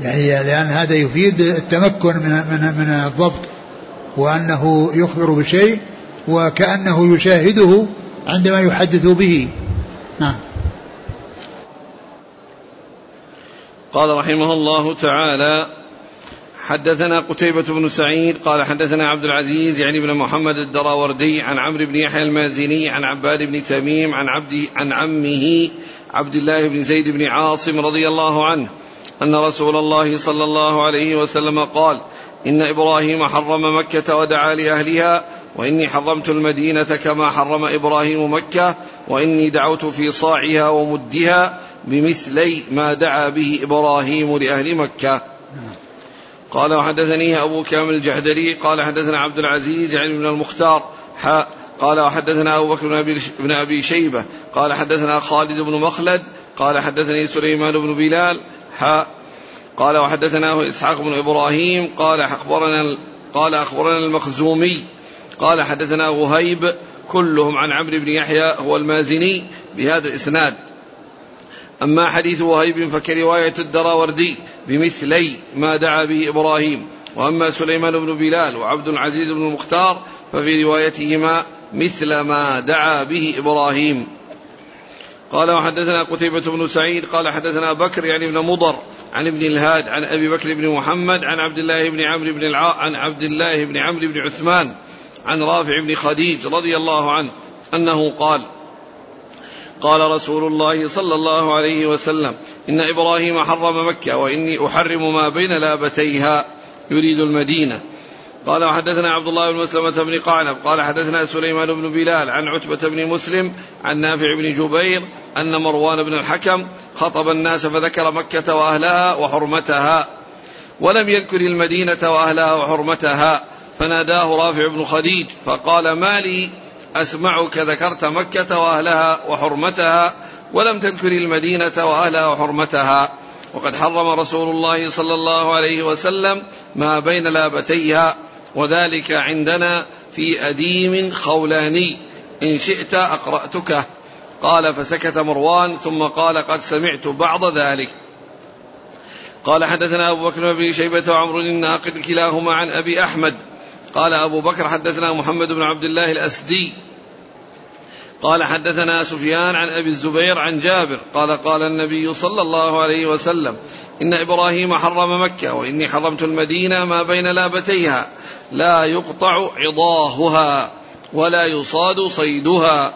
يعني لأن هذا يفيد التمكن من من من الضبط وأنه يخبر بشيء وكأنه يشاهده عندما يحدث به. نعم. قال رحمه الله تعالى حدثنا قتيبة بن سعيد قال حدثنا عبد العزيز يعني بن محمد الدراوردي عن عمرو بن يحيى المازني عن عباد بن تميم عن عبد عن عمه عبد الله بن زيد بن عاصم رضي الله عنه أن رسول الله صلى الله عليه وسلم قال إن إبراهيم حرم مكة ودعا لأهلها وإني حرمت المدينة كما حرم إبراهيم مكة وإني دعوت في صاعها ومدها بمثلي ما دعا به إبراهيم لأهل مكة. قال وحدثني أبو كامل الجحدري قال حدثنا عبد العزيز يعني بن المختار حاء قال وحدثنا أبو بكر بن أبي شيبة قال حدثنا خالد بن مخلد قال حدثني سليمان بن بلال حاء قال وحدثناه إسحاق بن إبراهيم قال أخبرنا قال أخبرنا المخزومي قال حدثنا وهيب كلهم عن عمرو بن يحيى هو المازني بهذا الإسناد. أما حديث وهيب فكرواية الدراوردي بمثلي ما دعا به إبراهيم وأما سليمان بن بلال وعبد العزيز بن المختار ففي روايتهما مثل ما دعا به إبراهيم. قال وحدثنا قتيبة بن سعيد قال حدثنا بكر يعني بن مضر عن ابن الهاد عن أبي بكر بن محمد عن عبد الله بن عمرو بن الع... عن عبد الله بن عمرو بن عثمان عن رافع بن خديج رضي الله عنه أنه قال قال رسول الله صلى الله عليه وسلم إن إبراهيم حرم مكة وإني أحرم ما بين لابتيها. يريد المدينة. قال وحدثنا عبد الله بن مسلمة بن قعنب. قال حدثنا سليمان بن بلال عن عتبة بن مسلم عن نافع بن جبير أن مروان بن الحكم خطب الناس فذكر مكة وأهلها وحرمتها. ولم يذكر المدينة وأهلها وحرمتها. فناداه رافع بن خديج فقال ما لي أسمعك ذكرت مكة وأهلها وحرمتها ولم تذكر المدينة وأهلها وحرمتها. وقد حرم رسول الله صلى الله عليه وسلم ما بين لابتيها وذلك عندنا في أديم خولاني. إن شئت أقرأتكه قال فسكت مروان ثم قال قد سمعت بعض ذلك. قال حدثنا أبو بكر بن شيبة وعمر الناقد كلاهما عن أبي أحمد. قال أبو بكر حدثنا محمد بن عبد الله الأسدي. قال حدثنا سفيان عن أبي الزبير عن جابر. قال قال النبي صلى الله عليه وسلم إن إبراهيم حرم مكة وإني حرمت المدينة ما بين لابتيها. لا يقطع عضاهها ولا يصاد صيدها.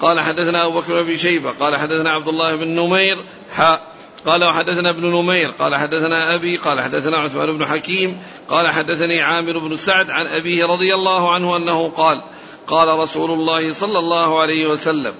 قال حدثنا أبو بكر بن شيبة. قال حدثنا عبد الله بن نمير. حاء قال وحدثنا ابن نمير قال حدثنا أبي قال حدثنا عثمان بن حكيم قال حدثني عامر بن سعد عن أبيه رضي الله عنه أنه قال قال رسول الله صلى الله عليه وسلم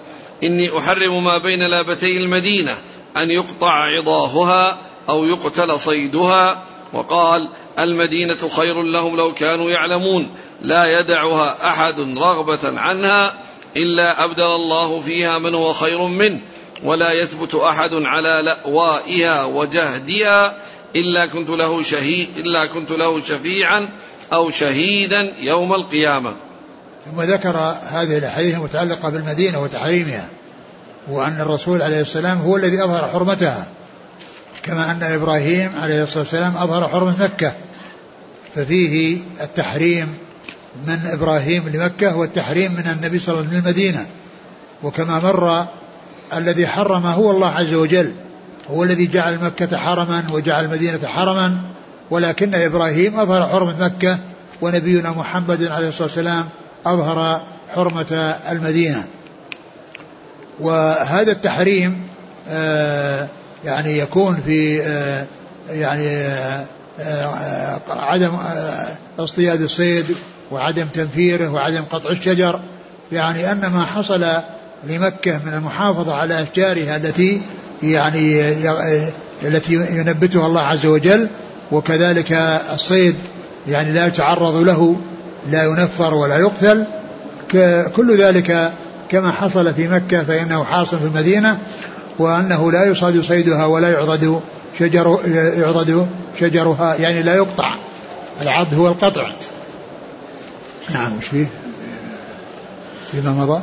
إني أحرم ما بين لابتي المدينة أن يقطع عضاهها أو يقتل صيدها. وقال المدينة خير لهم لو كانوا يعلمون لا يدعها أحد رغبة عنها إلا أبدل الله فيها من هو خير منه. ولا يثبت أحد على لأوائها وجهدها إلا كنت له شهيد إلا كنت له شفيعا أو شهيدا يوم القيامة. ثم ذكر هذه الأحاديث المتعلقة بالمدينة وتحريمها وأن الرسول عليه السلام هو الذي أظهر حرمتها كما أن إبراهيم عليه الصلاة والسلام أظهر حرمه مكة. ففيه التحريم من إبراهيم لمكة والتحريم من النبي صلى الله عليه وسلم للمدينة. وكما مر الذي حرم هو الله عز وجل. هو الذي جعل مكة حرما وجعل المدينة حرما. ولكن إبراهيم أظهر حرمة مكة ونبينا محمد عليه الصلاة والسلام أظهر حرمة المدينة. وهذا التحريم آه، يعني يكون في آه، يعني آه، عدم اصطياد الصيد وعدم تنفيره وعدم قطع الشجر. يعني أن ما حصل لمكة من المحافظة على أشجارها التي يعني التي ينبتها الله عز وجل وكذلك الصيد يعني لا يتعرض له لا ينفر ولا يقتل. كل ذلك كما حصل في مكة فإنه حاصل في المدينة وأنه لا يصاد صيدها ولا يعضد شجر يعضد شجرها يعني لا يقطع. العض هو القطع. نعم وش فيه؟ فيما مضى؟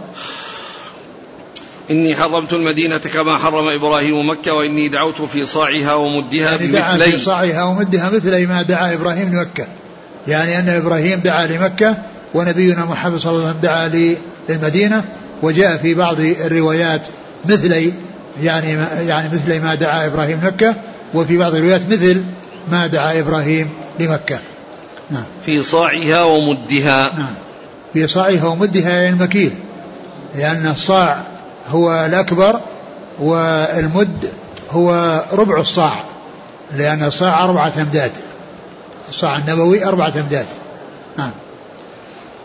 إني حرمت المدينة كما حرم إبراهيم مكة وإني دعوت في صاعها ومدها يعني دعا في صاعها ومدها مثل ما دعا إبراهيم لمكة. يعني أن إبراهيم دعا لمكة ونبينا محمد صلى الله عليه وسلم دعا للمدينة وجاء في بعض الروايات مثل يعني يعني مثل ما دعا إبراهيم مكة وفي بعض الروايات مثل ما دعا إبراهيم لمكة. نعم. في صاعها ومدها. نعم. في صاعها ومدها يعني المكيل لأن الصاع هو الأكبر والمد هو ربع الصاع لأن الصاع أربعة أمداد الصاع النبوي أربعة أمداد. نعم.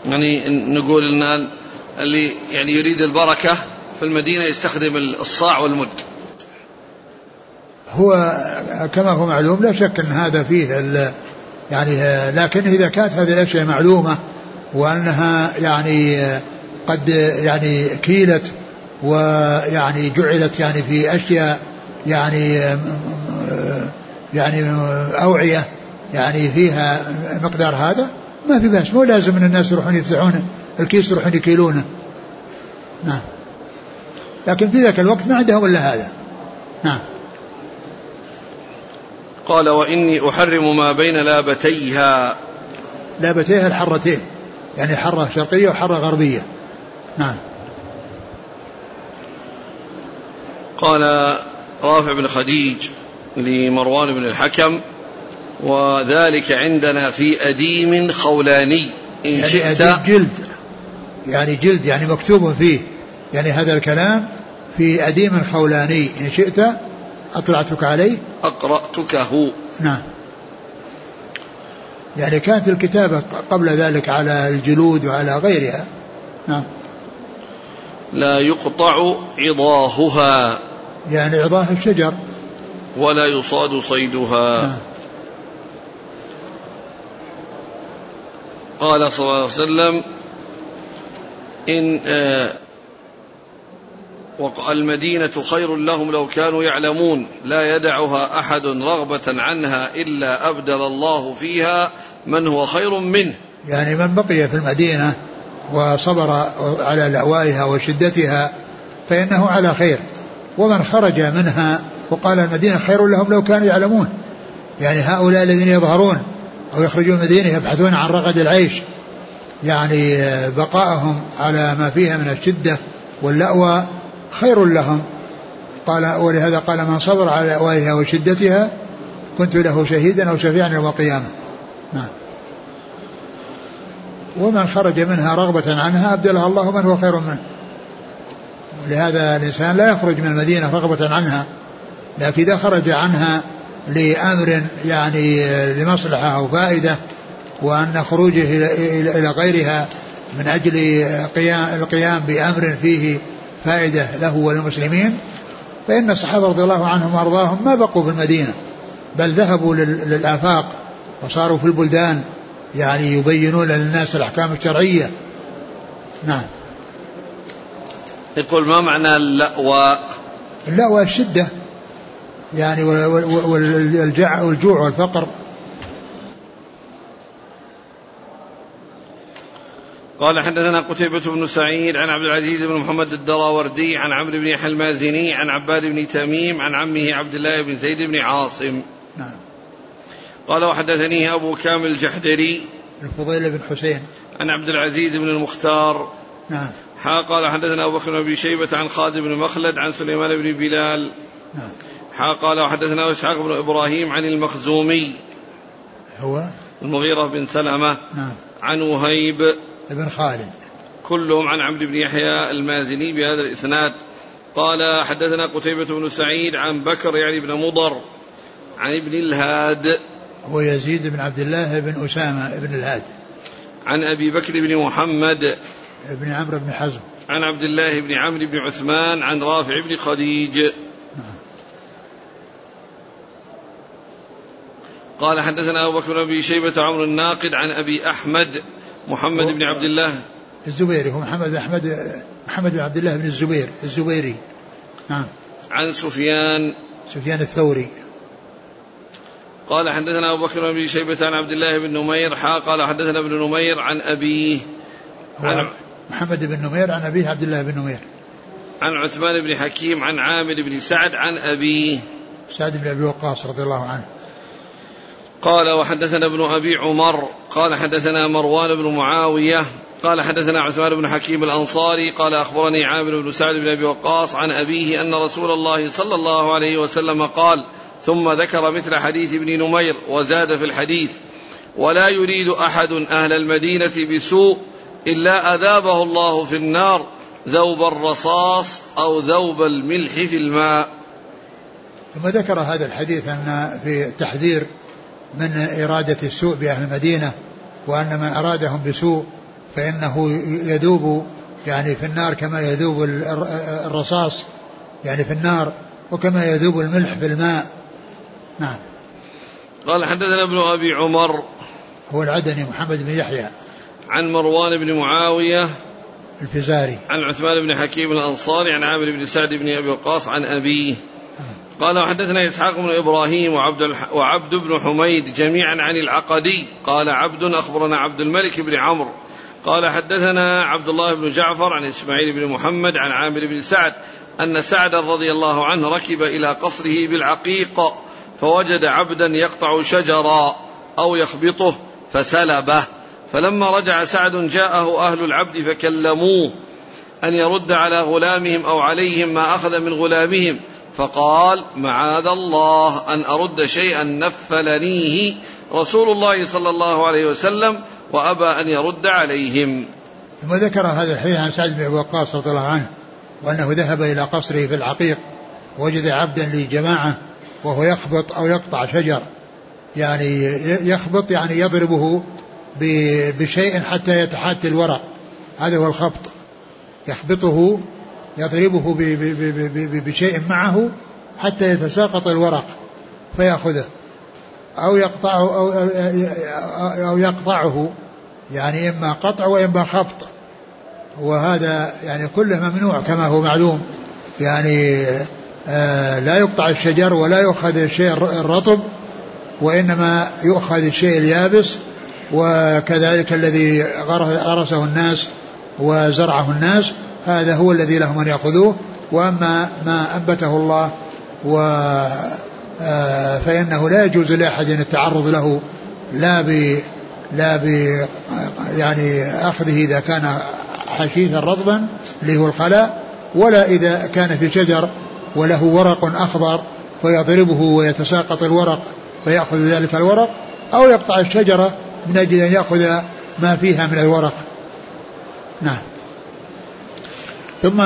يعني نقول إن اللي يعني يريد البركة في المدينة يستخدم الصاع والمد. هو كما هو معلوم لا شك إن هذا فيه يعني لكن إذا كانت هذه الأشياء معلومة وأنها يعني قد يعني كيلت ويعني جعلت يعني في أشياء يعني يعني أوعية يعني فيها مقدار هذا. ما في بأس مو لازم إن الناس يروحون يفتحون الكيس يروحون يكيلونه. نعم. لكن في ذاك الوقت ما عندهم إلا هذا. نعم. قال وإني أحرم ما بين لابتيها. لابتيها الحرتين يعني حرة شرقية وحرة غربية. نعم. قال رافع بن خديج لمروان بن الحكم وذلك عندنا في أديم خولاني. إن يعني شئت أديم جلد. يعني جلد يعني مكتوب فيه. يعني هذا الكلام في أديم خولاني. إن شئت أطلعتك عليه؟ أقرأتكه. نعم. يعني كانت الكتابة قبل ذلك على الجلود وعلى غيرها. نعم. لا يقطع عضاهها. يعني عضاه الشجر. ولا يصاد صيدها. نعم. قال صلى الله عليه وسلم إن آه المدينة خير لهم لو كانوا يعلمون. لا يدعها أحد رغبة عنها إلا أبدل الله فيها من هو خير منه. يعني من بقي في المدينة وصبر على لأوائها وشدتها فإنه على خير. ومن خرج منها وقال المدينة خير لهم لو كانوا يعلمون. يعني هؤلاء الذين يظهرون أو يخرجون من المدينة يبحثون عن رغد العيش. يعني بقائهم على ما فيها من الشدة واللأوى خير لهم. قال ولهذا قال من صبر على لأوائها وشدتها كنت له شهيدا أو شفيعا يوم القيامة. نعم. ومن خرج منها رغبة عنها أبدلها الله من هو خير منه. ولهذا الإنسان لا يخرج من المدينة رغبة عنها لكن إذا خرج عنها لأمر يعني لمصلحة أو فائدة وأن خروجه إلى غيرها من أجل قيام القيام بأمر فيه فائدة له وللمسلمين فإن الصحابة رضي الله عنهم وأرضاهم ما بقوا في المدينة بل ذهبوا للآفاق وصاروا في البلدان يعني يبينون للناس الأحكام الشرعية. نعم. يقول ما معنى اللأوى؟ اللأوى الشدة يعني والجوع والفقر. قال حدثنا قتيبة بن سعيد عن عبد العزيز بن محمد الدراوردي عن عمرو بن يحيى المازني عن عباد بن تميم عن عمه عبد الله بن زيد بن عاصم. نعم. قال وحدثني أبو كامل الجحدري الفضيل بن حسين. عن عبد العزيز بن المختار نعم. حا قال حدثنا أبو بكر بن أبي شيبة عن خالد بن مخلد عن سليمان بن بلال. نعم. حا قال وحدثنا إسحاق بن إبراهيم عن المخزومي. هو؟ المغيرة بن سلمة. نعم. عن وهيب. بن خالد. كلهم عن عبد بن يحيى المازني بهذا الإسناد. قال حدثنا قتيبة بن سعيد عن بكر يعني بن مضر عن ابن الهاد. هو يزيد بن عبد الله بن أسامة بن الهاد. عن أبي بكر بن محمد بن عمرو بن حزم. عن عبد الله بن عمرو بن عثمان عن رافع بن خديج. نعم. قال حدثنا أبو بكر بن أبي شيبة عمرو الناقد عن أبي أحمد محمد بن عبد الله. الزبيري هو محمد أحمد محمد بن عبد الله بن الزبير الزبيري. نعم. عن سفيان. سفيان الثوري. قال حدثنا أبو بكر بن شيبة عن عبد الله بن نمير حا قال حدثنا ابن نمير عن أبيه. عن محمد بن نمير عن أبيه عبد الله بن نمير. عن عثمان بن حكيم عن عامر بن سعد عن أبيه. سعد بن أبي وقاص رضي الله عنه. قال وحدثنا ابن أبي عمر. قال حدثنا مروان بن معاوية. قال حدثنا عثمان بن حكيم الأنصاري. قال أخبرني عامر بن سعد بن أبي وقاص عن أبيه أن رسول الله صلى الله عليه وسلم قال ثم ذكر مثل حديث ابن نمير وزاد في الحديث ولا يريد أحد أهل المدينة بسوء إلا أذابه الله في النار ذوب الرصاص أو ذوب الملح في الماء. ثم ذكر هذا الحديث أن في التحذير من إرادة السوء بأهل المدينة وأن من أرادهم بسوء فإنه يذوب يعني في النار كما يذوب الرصاص يعني في النار وكما يذوب الملح في الماء. نعم. قال حدثنا ابن أبي عمر. هو العدني محمد بن يحيى. عن مروان بن معاوية الفزاري. عن عثمان بن حكيم الأنصاري عن عامر بن سعد بن أبي وقاص عن أبيه. قال وحدثنا إسحاق بن إبراهيم وعبد, الح... وعبد بن حميد جميعا عن العقدي. قال عبد أخبرنا عبد الملك بن عمرو. قال حدثنا عبد الله بن جعفر عن إسماعيل بن محمد عن عامر بن سعد أن سعدا رضي الله عنه ركب إلى قصره بالعقيق فوجد عبدا يقطع شجرا أو يخبطه فسلبه. فلما رجع سعد جاءه أهل العبد فكلموه أن يرد على غلامهم أو عليهم ما أخذ من غلامهم. فقال معاذ الله أن أرد شيئا نفلنيه رسول الله صلى الله عليه وسلم وأبى أن يرد عليهم. ثم ذكر هذا الحديث عن سعد بن وقاص رضي الله عنه وأنه ذهب إلى قصره في العقيق وجد عبدا لجماعة وهو يخبط أو يقطع شجر يعني يخبط يعني يضربه بشيء حتى يتحات الورق. هذا هو الخبط. يخبطه يضربه بشيء معه حتى يتساقط الورق فيأخذه. أو يقطعه أو, أو يقطعه. يعني إما قطع وإما خبط. وهذا يعني كله ممنوع كما هو معلوم. يعني آه لا يقطع الشجر ولا يؤخذ الشيء الرطب وإنما يؤخذ الشيء اليابس وكذلك الذي غرسه الناس وزرعه الناس هذا هو الذي لهم أن يأخذوه. وأما ما أنبته الله و آه، فإنه لا يجوز لأحد التعرض له لا ب لا ب يعني أخذه إذا كان حشيشا رطبا اللي هو الخلاء ولا إذا كان في شجر وله ورق أخضر فيضربه ويتساقط الورق فيأخذ ذلك الورق أو يقطع الشجرة من أجل أن يأخذ ما فيها من الورق. نعم. ثم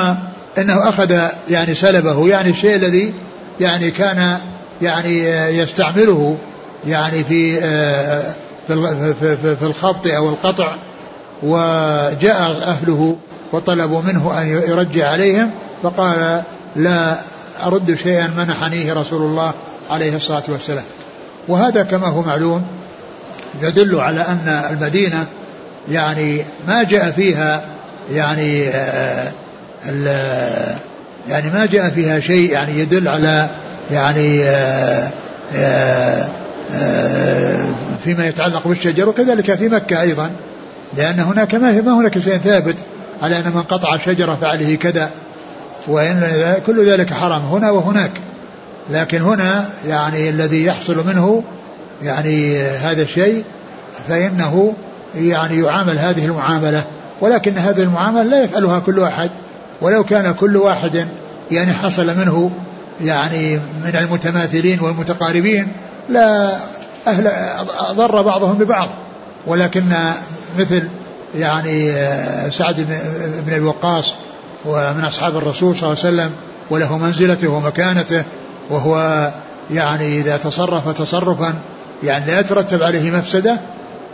إنه أخذ يعني سلبه يعني الشيء الذي يعني كان يعني يستعمله يعني في في الخبط أو القطع وجاء أهله وطلبوا منه أن يرجع عليهم فقال لا أرد شيئا منحنيه رسول الله عليه الصلاة والسلام. وهذا كما هو معلوم يدل على أن المدينة يعني ما جاء فيها يعني يعني ما جاء فيها شيء يعني يدل على يعني آه، آه، آه، فيما يتعلق بالشجر وكذلك في مكة أيضا لأن هناك ما ما هناك شيء ثابت على أن من قطع شجرة فعليه كذا وإن كل ذلك حرام هنا وهناك لكن هنا يعني الذي يحصل منه يعني هذا الشيء فإنه يعني يعامل هذه المعاملة. ولكن هذه المعاملة لا يفعلها كل أحد. ولو كان كل واحد يعني حصل منه يعني من المتماثلين والمتقاربين لا أهل ضر بعضهم ببعض. ولكن مثل يعني سعد بن أبي وقاص ومن أصحاب الرسول صلى الله عليه وسلم وله منزلته ومكانته وهو يعني إذا تصرف تصرفا يعني لا يترتب عليه مفسدة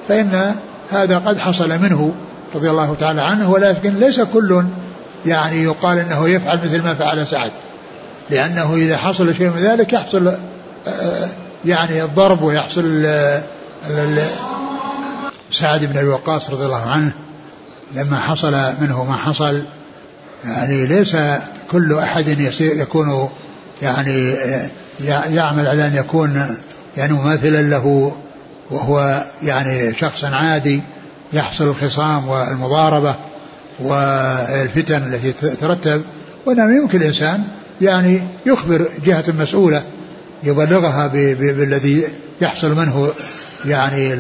فإن هذا قد حصل منه رضي الله تعالى عنه ولكن ليس كل يعني يقال إنه يفعل مثل ما فعل سعد. لأنه إذا حصل شيء من ذلك يحصل آه، يعني الضرب ويحصل سعد بن أبي وقاص رضي الله عنه لما حصل منه ما حصل يعني ليس كل يصير يكون يعني آه، يعمل على أن يكون يعني مماثلا له وهو يعني شخص عادي يحصل الخصام والمضاربة والفتن التي تترتب وإنما يمكن الإنسان يعني يخبر جهة مسؤولة يبلغها بالذي يحصل منه يعني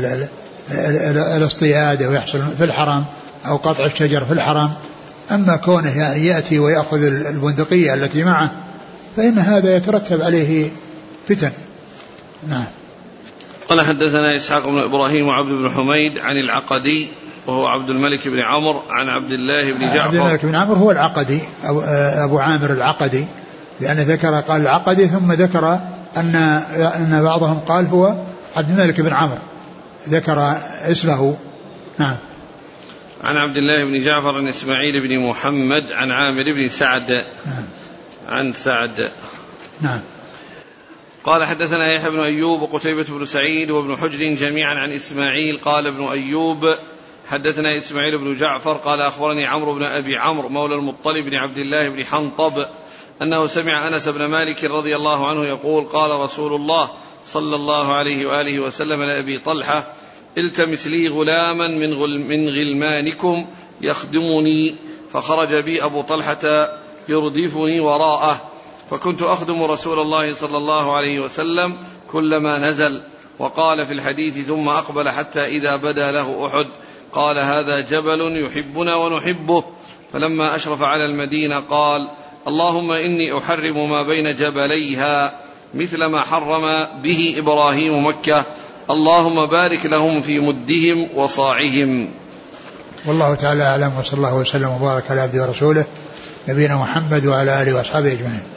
الاصطياد أو يحصل في الحرم أو قطع الشجر في الحرم. أما كونه يعني يأتي ويأخذ البندقية التي معه فإن هذا يترتب عليه فتن. نعم. قال حدثنا إسحاق بن إبراهيم وعبد بن حميد عن العقدي وهو عبد الملك بن عمرو عن عبد الله بن جعفر. عبد الملك بن عمرو هو العقدي أبو, أبو عامر العقدي لأن ذكر قال العقدي ثم ذكر أن أن بعضهم قال هو عبد الملك بن عمرو. ذكر اسمه. نعم. عن عبد الله بن جعفر بن إسماعيل بن محمد عن عامر بن سعد. نعم. عن سعد. نعم. قال حدثنا يحيى بن أيوب وقتيبة بن سعيد وابن حجر جميعا عن إسماعيل قال ابن أيوب حدثنا إسماعيل بن جعفر قال أخبرني عمرو بن أبي عمرو مولى المطلب بن عبد الله بن حنطب أنه سمع أنس بن مالك رضي الله عنه يقول قال رسول الله صلى الله عليه وآله وسلم لأبي طلحة التمس لي غلاما من غل من غلمانكم يخدمني فخرج بي أبو طلحة يردفني وراءه فكنت أخدم رسول الله صلى الله عليه وسلم كلما نزل وقال في الحديث ثم أقبل حتى إذا بدا له أحد قال هذا جبل يحبنا ونحبه. فلما أشرف على المدينة قال اللهم إني أحرم ما بين جبليها مثل ما حرم به إبراهيم مكة. اللهم بارك لهم في مدهم وصاعهم. والله تعالى أعلم وصلى الله وسلم وبارك على عبده ورسوله نبينا محمد وعلى آله وأصحابه أجمعين.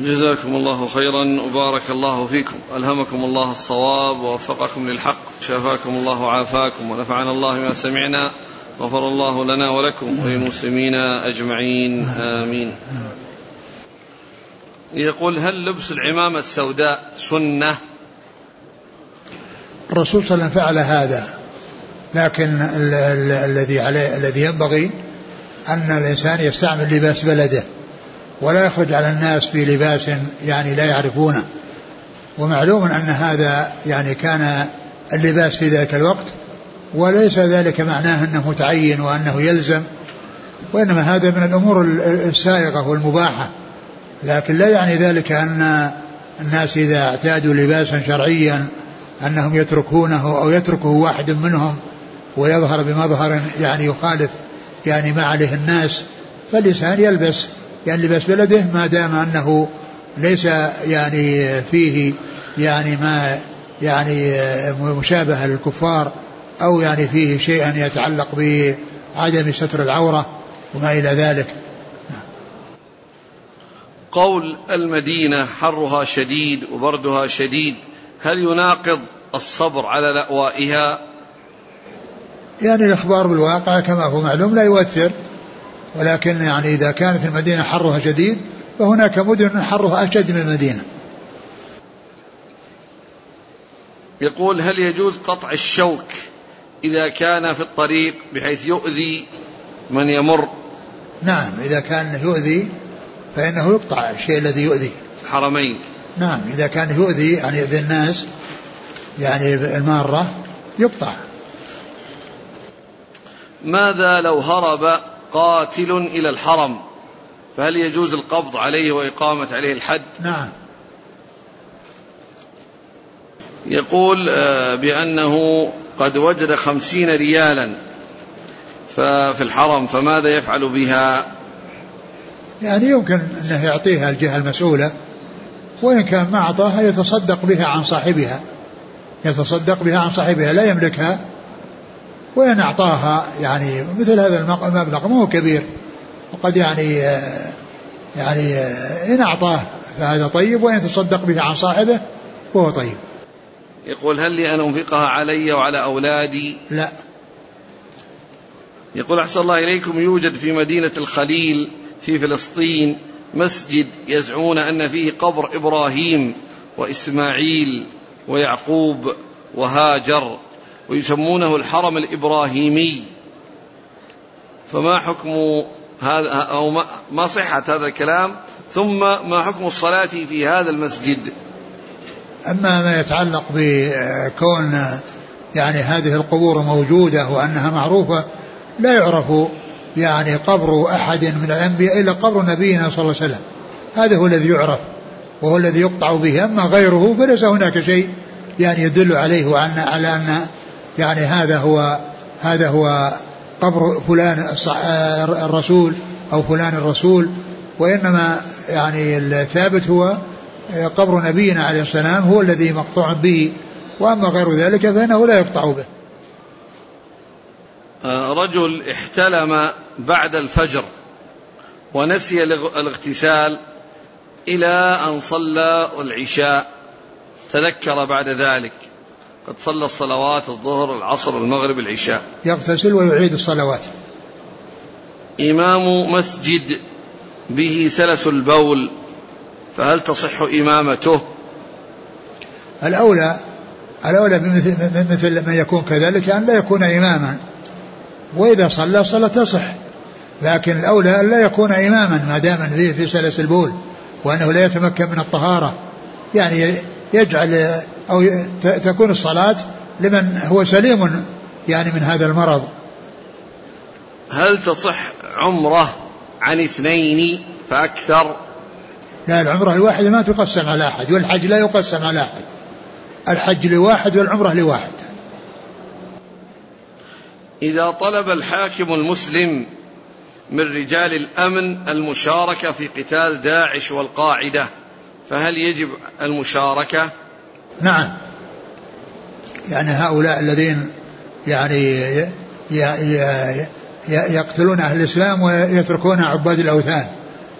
جزاكم الله خيرا وبارك الله فيكم. ألهمكم الله الصواب ووفقكم للحق. شافاكم الله وعافاكم ونفعنا الله ما سمعنا. غفر الله لنا ولكم وللمسلمين أجمعين. آمين. يقول هل لبس العمامة السوداء سنة؟ الرسول صلى الله عليه وسلم فعل هذا. لكن الذي عليه الذي ينبغي أن الإنسان يستعمل لباس بلده. ولا يخرج على الناس في لباس يعني لا يعرفونه. ومعلوم أن هذا يعني كان اللباس في ذلك الوقت وليس ذلك معناه أنه متعين وأنه يلزم وإنما هذا من الأمور السائغة والمباحة. لكن لا يعني ذلك أن الناس إذا اعتادوا لباسا شرعيا أنهم يتركونه أو يتركه واحد منهم ويظهر بمظهر يعني يخالف يعني ما عليه الناس فالإنسان يلبس يعني لباس بلده ما دام أنه ليس يعني فيه يعني ما يعني مشابهة للكفار أو يعني فيه شيئا يتعلق بعدم ستر العورة وما إلى ذلك. قول المدينة حرها شديد وبردها شديد هل يناقض الصبر على لأوائها؟ يعني الإخبار بالواقع كما هو معلوم لا يؤثر. ولكن يعني إذا كانت المدينة حرها شديد فهناك مدن حرها أشد من المدينة. يقول هل يجوز قطع الشوك إذا كان في الطريق بحيث يؤذي من يمر؟ نعم إذا كان يؤذي فإنه يقطع الشيء الذي يؤذي. الحرمين نعم إذا كان يؤذي يعني يؤذي الناس يعني المارة يقطع. ماذا لو هرب قاتل إلى الحرم فهل يجوز القبض عليه وإقامة عليه الحد؟ نعم. يقول آه، بأنه قد وجد خمسين ريالا ففي الحرم فماذا يفعل بها؟ يعني يمكن أنه يعطيها الجهة المسؤولة وإن كان ما أعطاها يتصدق بها عن صاحبها يتصدق بها عن صاحبها لا يملكها. وإن أعطاها يعني مثل هذا المبلغ مو كبير. وقد يعني يعني إن أعطاه فهذا طيب وإن تصدق به عن صاحبه فهو طيب. يقول هل لي أن أنفقها علي وعلى أولادي؟ لا. يقول أحسن الله إليكم يوجد في مدينة الخليل في فلسطين مسجد يزعمون أن فيه قبر إبراهيم وإسماعيل ويعقوب وهاجر. ويسمونه الحرم الإبراهيمي. فما حكم هذا أو ما صحة هذا الكلام؟ ثم ما حكم الصلاة في هذا المسجد؟ أما ما يتعلق بكون يعني هذه القبور موجودة وأنها معروفة لا يعرف يعني قبر أحد من الأنبياء إلا قبر نبينا صلى الله عليه وسلم. هذا هو الذي يعرف وهو الذي يقطع به. أما غيره فليس هناك شيء يعني يدل عليه وأن على أن يعني هذا هو هذا هو قبر فلان الرسول أو فلان الرسول وإنما يعني الثابت هو قبر نبينا عليه السلام هو الذي مقطوع به وأما غير ذلك فإنه لا يقطع به. آه، رجل احتلم بعد الفجر ونسي الاغتسال إلى أن صلى العشاء تذكر بعد ذلك. قد صلى الصلوات الظهر العصر المغرب العشاء. يغتسل ويعيد الصلوات. إمام مسجد به سلس البول فهل تصح إمامته؟ الأولى الأولى بمثل مثل من يكون كذلك أن لا يكون إماما. وإذا صلى صلى تصح. لكن الأولى أن لا يكون إماما ما دام فيه في سلس البول وأنه لا يتمكن من الطهارة. يعني يجعل أو تكون الصلاة لمن هو سليم يعني من هذا المرض. هل تصح عمرة عن اثنين فأكثر؟ لا العمرة الواحدة ما تقسم على أحد والحج لا يقسم على أحد. الحج لواحد والعمرة لواحد. إذا طلب الحاكم المسلم من رجال الأمن المشاركة في قتال داعش والقاعدة فهل يجب المشاركة؟ نعم. يعني هؤلاء الذين يعني يقتلون أهل الإسلام ويتركون عباد الأوثان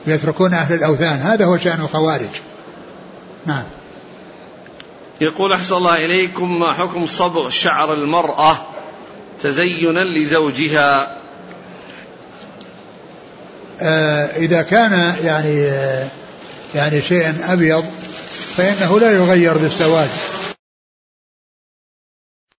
يتركون أهل الأوثان. هذا هو شأن الخوارج. نعم. يقول أحسن الله إليكم ما حكم صبغ شعر المرأة تزينا لزوجها؟ آه إذا كان يعني آه يعني شيء أبيض فإنه لا يغير بالسواد